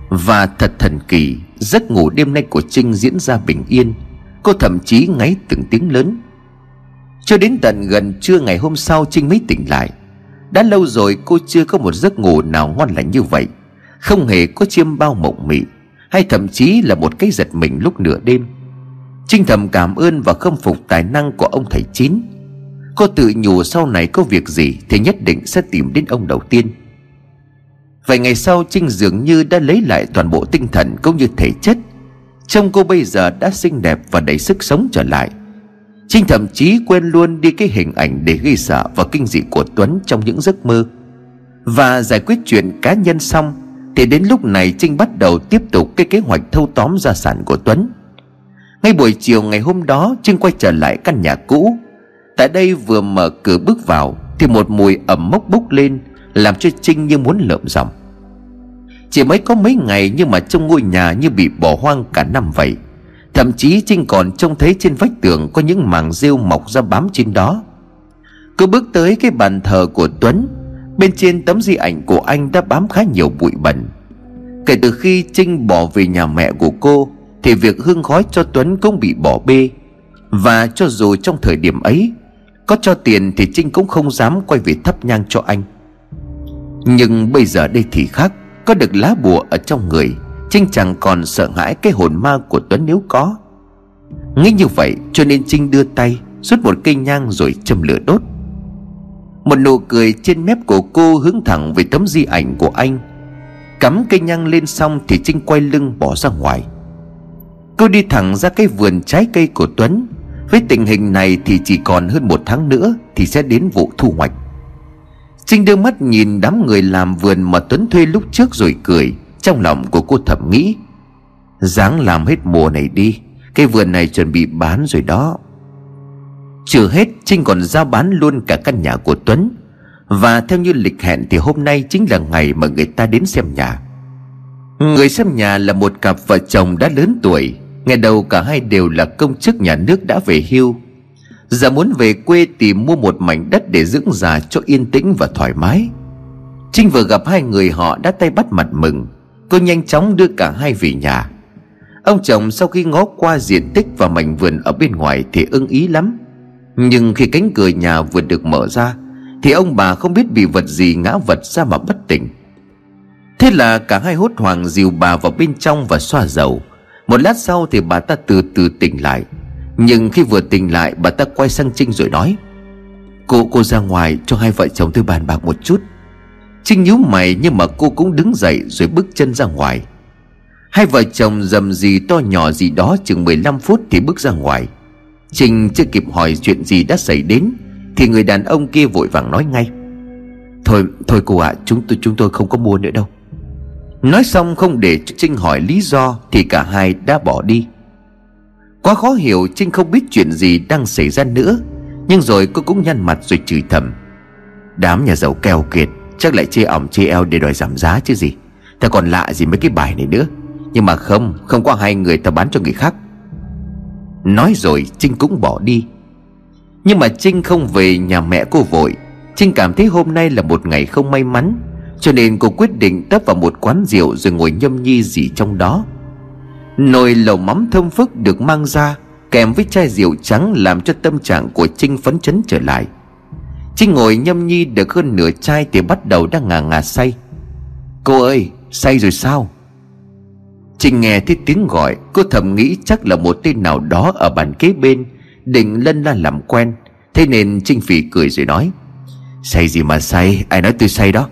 Và thật thần kỳ, Giấc ngủ đêm nay của Trinh diễn ra bình yên Cô thậm chí ngáy từng tiếng lớn. Cho đến tận gần trưa ngày hôm sau, Trinh mới tỉnh lại. Đã lâu rồi cô chưa có một giấc ngủ nào ngon lành như vậy, Không hề có chiêm bao mộng mị, Hay thậm chí là một cái giật mình lúc nửa đêm. Trinh thầm cảm ơn và khâm phục tài năng của ông thầy Chín. Cô tự nhủ sau này có việc gì Thì nhất định sẽ tìm đến ông đầu tiên. Vài ngày sau, Trinh dường như đã lấy lại toàn bộ tinh thần cũng như thể chất. Trông cô bây giờ đã xinh đẹp và đầy sức sống trở lại. Trinh thậm chí quên luôn đi cái hình ảnh để gây sợ và kinh dị của Tuấn trong những giấc mơ. Và giải quyết chuyện cá nhân xong, Thì đến lúc này Trinh bắt đầu tiếp tục cái kế hoạch thâu tóm gia sản của Tuấn. Ngay buổi chiều ngày hôm đó, Trinh quay trở lại căn nhà cũ. Tại đây vừa mở cửa bước vào, Thì một mùi ẩm mốc bốc lên. Làm cho Trinh như muốn lợm giọng. Chỉ mới có mấy ngày Nhưng mà trong ngôi nhà như bị bỏ hoang cả năm vậy. Thậm chí Trinh còn trông thấy trên vách tường Có những mảng rêu mọc ra bám trên đó. Cứ bước tới cái bàn thờ của Tuấn, Bên trên tấm di ảnh của anh đã bám khá nhiều bụi bẩn. Kể từ khi Trinh bỏ về nhà mẹ của cô, thì việc hương khói cho Tuấn cũng bị bỏ bê. Và cho dù trong thời điểm ấy, Có cho tiền thì Trinh cũng không dám quay về thắp nhang cho anh. Nhưng bây giờ đây thì khác, Có được lá bùa ở trong người Trinh chẳng còn sợ hãi cái hồn ma của Tuấn nếu có. Nghĩ như vậy, cho nên Trinh đưa tay, Rút một cây nhang rồi châm lửa đốt. Một nụ cười trên mép của cô hướng thẳng về tấm di ảnh của anh. Cắm cây nhang lên xong thì Trinh quay lưng bỏ ra ngoài. Cô đi thẳng ra cái vườn trái cây của Tuấn. Với tình hình này thì chỉ còn hơn một tháng nữa Thì sẽ đến vụ thu hoạch. Trinh đưa mắt nhìn đám người làm vườn mà Tuấn thuê lúc trước rồi cười. Trong lòng của cô thầm nghĩ, Dáng làm hết mùa này đi, Cái vườn này chuẩn bị bán rồi đó. Chưa hết, Trinh còn giao bán luôn cả căn nhà của Tuấn. Và theo như lịch hẹn thì hôm nay chính là ngày mà người ta đến xem nhà. Người xem nhà là một cặp vợ chồng đã lớn tuổi. Ngày đầu cả hai đều là công chức nhà nước đã về hưu. Già muốn về quê tìm mua một mảnh đất để dưỡng già cho yên tĩnh và thoải mái. Trinh vừa gặp hai người họ đã tay bắt mặt mừng. Cô nhanh chóng đưa cả hai về nhà. Ông chồng sau khi ngó qua diện tích và mảnh vườn ở bên ngoài thì ưng ý lắm. Nhưng khi cánh cửa nhà vừa được mở ra, Thì ông bà không biết bị vật gì ngã vật ra mà bất tỉnh. Thế là cả hai hốt hoảng dìu bà vào bên trong và xoa dầu. Một lát sau thì bà ta từ từ tỉnh lại. Nhưng khi vừa tỉnh lại bà ta quay sang Trinh rồi nói Cô cô ra ngoài cho hai vợ chồng tôi bàn bạc một chút. Trinh nhíu mày nhưng mà cô cũng đứng dậy rồi bước chân ra ngoài. Hai vợ chồng dầm gì to nhỏ gì đó chừng 15 phút thì bước ra ngoài. Trinh chưa kịp hỏi chuyện gì đã xảy đến Thì người đàn ông kia vội vàng nói ngay Thôi thôi cô ạ à, chúng tôi chúng tôi không có mua nữa đâu. Nói xong không để Trinh hỏi lý do Thì cả hai đã bỏ đi. Quá khó hiểu Trinh không biết chuyện gì đang xảy ra nữa. Nhưng rồi cô cũng nhăn mặt rồi chửi thầm. Đám nhà giàu keo kiệt, Chắc lại chê ỏng chê eo để đòi giảm giá chứ gì. Ta còn lạ gì mấy cái bài này nữa. Nhưng mà không Không có hai người ta bán cho người khác. Nói rồi, Trinh cũng bỏ đi. Nhưng mà Trinh không về nhà mẹ cô vội. Trinh cảm thấy hôm nay là một ngày không may mắn, cho nên cô quyết định tấp vào một quán rượu Rồi ngồi nhâm nhi gì trong đó. Nồi lẩu mắm thơm phức được mang ra, Kèm với chai rượu trắng Làm cho tâm trạng của Trinh phấn chấn trở lại. Trinh ngồi nhâm nhi được hơn nửa chai Thì bắt đầu đang ngà ngà say. Cô ơi, say rồi sao? Trinh nghe thấy tiếng gọi, Cô thầm nghĩ chắc là một tên nào đó Ở bàn kế bên, Định lân la làm quen. Thế nên Trinh phỉ cười rồi nói, Say gì mà say, Ai nói tôi say đó?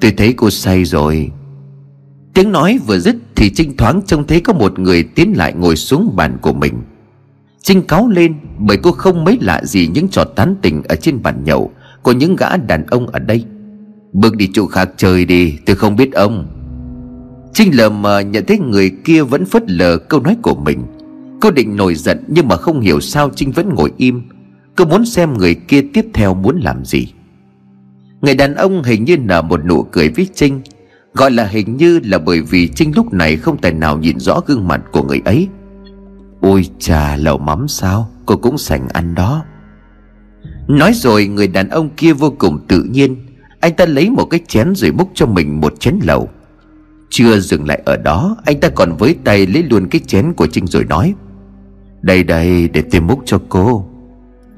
Tôi thấy cô say rồi. Tiếng nói vừa dứt thì Trinh thoáng trông thấy có một người tiến lại ngồi xuống bàn của mình. Trinh cáu lên Bởi cô không mấy lạ gì những trò tán tình Ở trên bàn nhậu Của những gã đàn ông ở đây. Bước đi chỗ khác chơi đi, Tôi không biết ông. Trinh lờ mờ nhận thấy người kia vẫn phớt lờ câu nói của mình. Cô định nổi giận Nhưng mà không hiểu sao Trinh vẫn ngồi im. Cô muốn xem người kia tiếp theo muốn làm gì. Người đàn ông hình như nở một nụ cười với Trinh. Gọi là hình như là bởi vì Trinh lúc này không tài nào nhìn rõ gương mặt của người ấy. Ôi chà lẩu mắm sao? Cô cũng sành ăn đó. Nói rồi, người đàn ông kia vô cùng tự nhiên. Anh ta lấy một cái chén rồi múc cho mình một chén lẩu. Chưa dừng lại ở đó, Anh ta còn với tay lấy luôn cái chén của Trinh rồi nói, Đây đây, để tôi múc cho cô.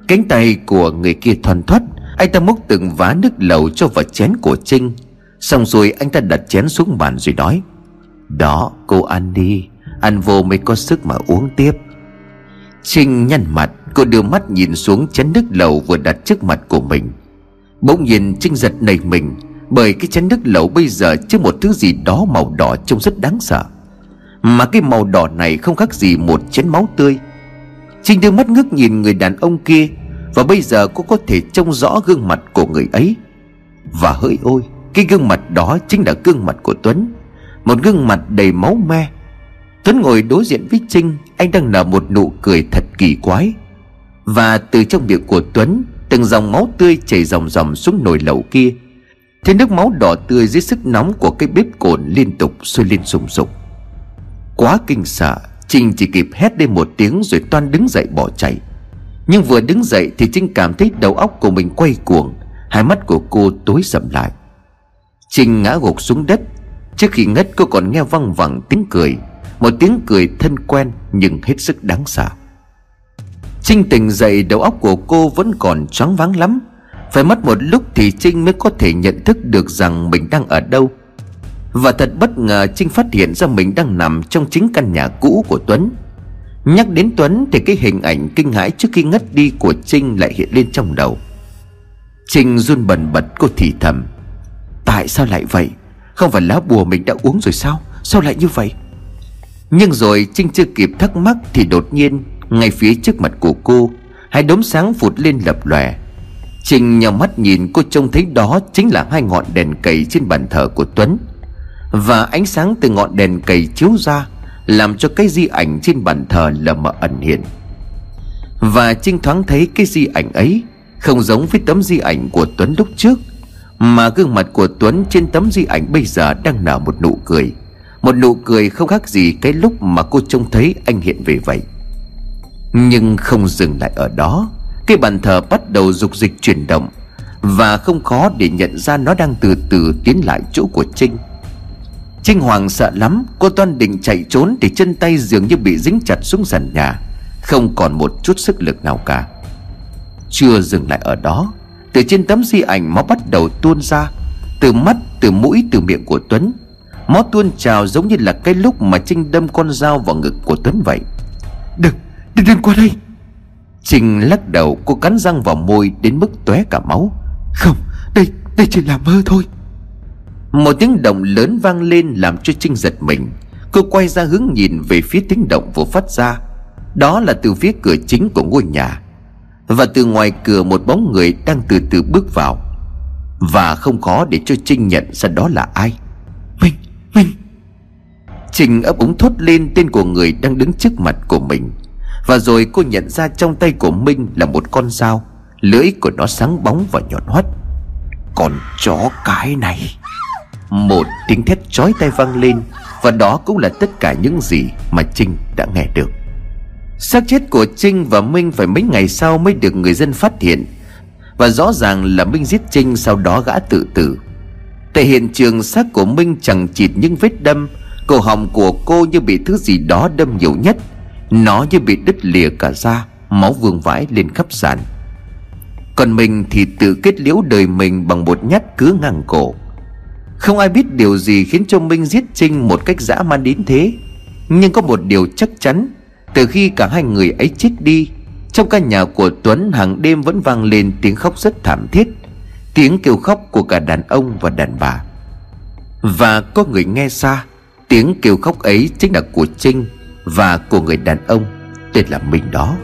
Cánh tay của người kia thoăn thoắt, anh ta múc từng vá nước lẩu cho vào chén của Trinh. Xong rồi anh ta đặt chén xuống bàn rồi nói, Đó, cô ăn đi, Ăn vô mới có sức mà uống tiếp. Trinh nhăn mặt, Cô đưa mắt nhìn xuống chén nước lẩu vừa đặt trước mặt của mình. Bỗng nhiên Trinh giật nảy mình, Bởi cái chén nước lẩu bây giờ chứa một thứ gì đó màu đỏ trông rất đáng sợ. Mà cái màu đỏ này không khác gì một chén máu tươi. Trinh đưa mắt ngước nhìn người đàn ông kia, và bây giờ cô có thể trông rõ gương mặt của người ấy. Và hỡi ôi cái gương mặt đó chính là gương mặt của Tuấn. Một gương mặt đầy máu me. Tuấn ngồi đối diện với Trinh, Anh đang nở một nụ cười thật kỳ quái. Và từ trong miệng của Tuấn, Từng dòng máu tươi chảy dòng dòng xuống nồi lẩu kia. Thế nước máu đỏ tươi dưới sức nóng của cái bếp cồn liên tục sôi lên sùng sục. Quá kinh sợ, Trinh chỉ kịp hét lên một tiếng rồi toan đứng dậy bỏ chạy. Nhưng vừa đứng dậy thì Trinh cảm thấy đầu óc của mình quay cuồng, Hai mắt của cô tối sầm lại. Trinh ngã gục xuống đất. Trước khi ngất, cô còn nghe văng vẳng tiếng cười. Một tiếng cười thân quen, nhưng hết sức đáng sợ. Trinh tỉnh dậy, đầu óc của cô vẫn còn choáng váng lắm. Phải mất một lúc thì Trinh mới có thể nhận thức được rằng mình đang ở đâu. Và thật bất ngờ Trinh phát hiện ra mình đang nằm trong chính căn nhà cũ của Tuấn. Nhắc đến Tuấn thì cái hình ảnh kinh hãi trước khi ngất đi của Trinh lại hiện lên trong đầu. Trinh run bần bật, cô thì thầm. Tại sao lại vậy? Không phải lá bùa mình đã uống rồi sao? Sao lại như vậy? Nhưng rồi Trinh chưa kịp thắc mắc Thì đột nhiên, ngay phía trước mặt của cô, Hai đốm sáng phụt lên lập lòe. Trinh nhào mắt nhìn, cô trông thấy đó Chính là hai ngọn đèn cầy trên bàn thờ của Tuấn. Và ánh sáng từ ngọn đèn cầy chiếu ra, Làm cho cái di ảnh trên bàn thờ lờ mờ ẩn hiện. Và Trinh thoáng thấy cái di ảnh ấy, Không giống với tấm di ảnh của Tuấn lúc trước. Mà gương mặt của Tuấn trên tấm di ảnh bây giờ đang nở một nụ cười. Một nụ cười không khác gì cái lúc mà cô trông thấy anh hiện về vậy. Nhưng không dừng lại ở đó. Cái bàn thờ bắt đầu dục dịch chuyển động. Và không khó để nhận ra nó đang từ từ tiến lại chỗ của Trinh. Trinh Hoàng sợ lắm, Cô Toan định chạy trốn Thì chân tay dường như bị dính chặt xuống sàn nhà. Không còn một chút sức lực nào cả. Chưa dừng lại ở đó từ trên tấm di ảnh máu bắt đầu tuôn ra Từ mắt, từ mũi, từ miệng của Tuấn. Máu tuôn trào giống như là cái lúc mà Trinh đâm con dao vào ngực của Tuấn vậy. Đừng, đừng, đừng qua đây. Trinh lắc đầu cô cắn răng vào môi đến mức tóe cả máu. Không đây đây chỉ là mơ thôi. Một tiếng động lớn vang lên làm cho Trinh giật mình. Cô quay ra hướng nhìn về phía tiếng động vừa phát ra. Đó là từ phía cửa chính của ngôi nhà Và từ ngoài cửa một bóng người đang từ từ bước vào. Và không khó để cho Trinh nhận ra đó là ai. Minh, Minh Trinh ấp úng thốt lên tên của người đang đứng trước mặt của mình. Và rồi cô nhận ra trong tay của Minh là một con dao. Lưỡi của nó sáng bóng và nhọn hoắt. Con chó cái này. Một tiếng thét chói tay vang lên. Và đó cũng là tất cả những gì mà Trinh đã nghe được xác chết của Trinh và Minh phải mấy ngày sau mới được người dân phát hiện. Và rõ ràng là Minh giết Trinh, sau đó gã tự tử. Tại hiện trường, xác của Minh chẳng chịt những vết đâm. Cổ họng của cô như bị thứ gì đó đâm nhiều nhất. Nó như bị đứt lìa cả da, Máu vương vãi lên khắp sàn. Còn mình thì tự kết liễu đời mình Bằng một nhát cứa ngang cổ. Không ai biết điều gì khiến cho Minh giết Trinh Một cách dã man đến thế. Nhưng có một điều chắc chắn từ khi cả hai người ấy chết đi, Trong căn nhà của Tuấn hàng đêm vẫn vang lên tiếng khóc rất thảm thiết, Tiếng kêu khóc của cả đàn ông và đàn bà. Và có người nghe xa, Tiếng kêu khóc ấy chính là của Trinh và của người đàn ông tên là mình đó.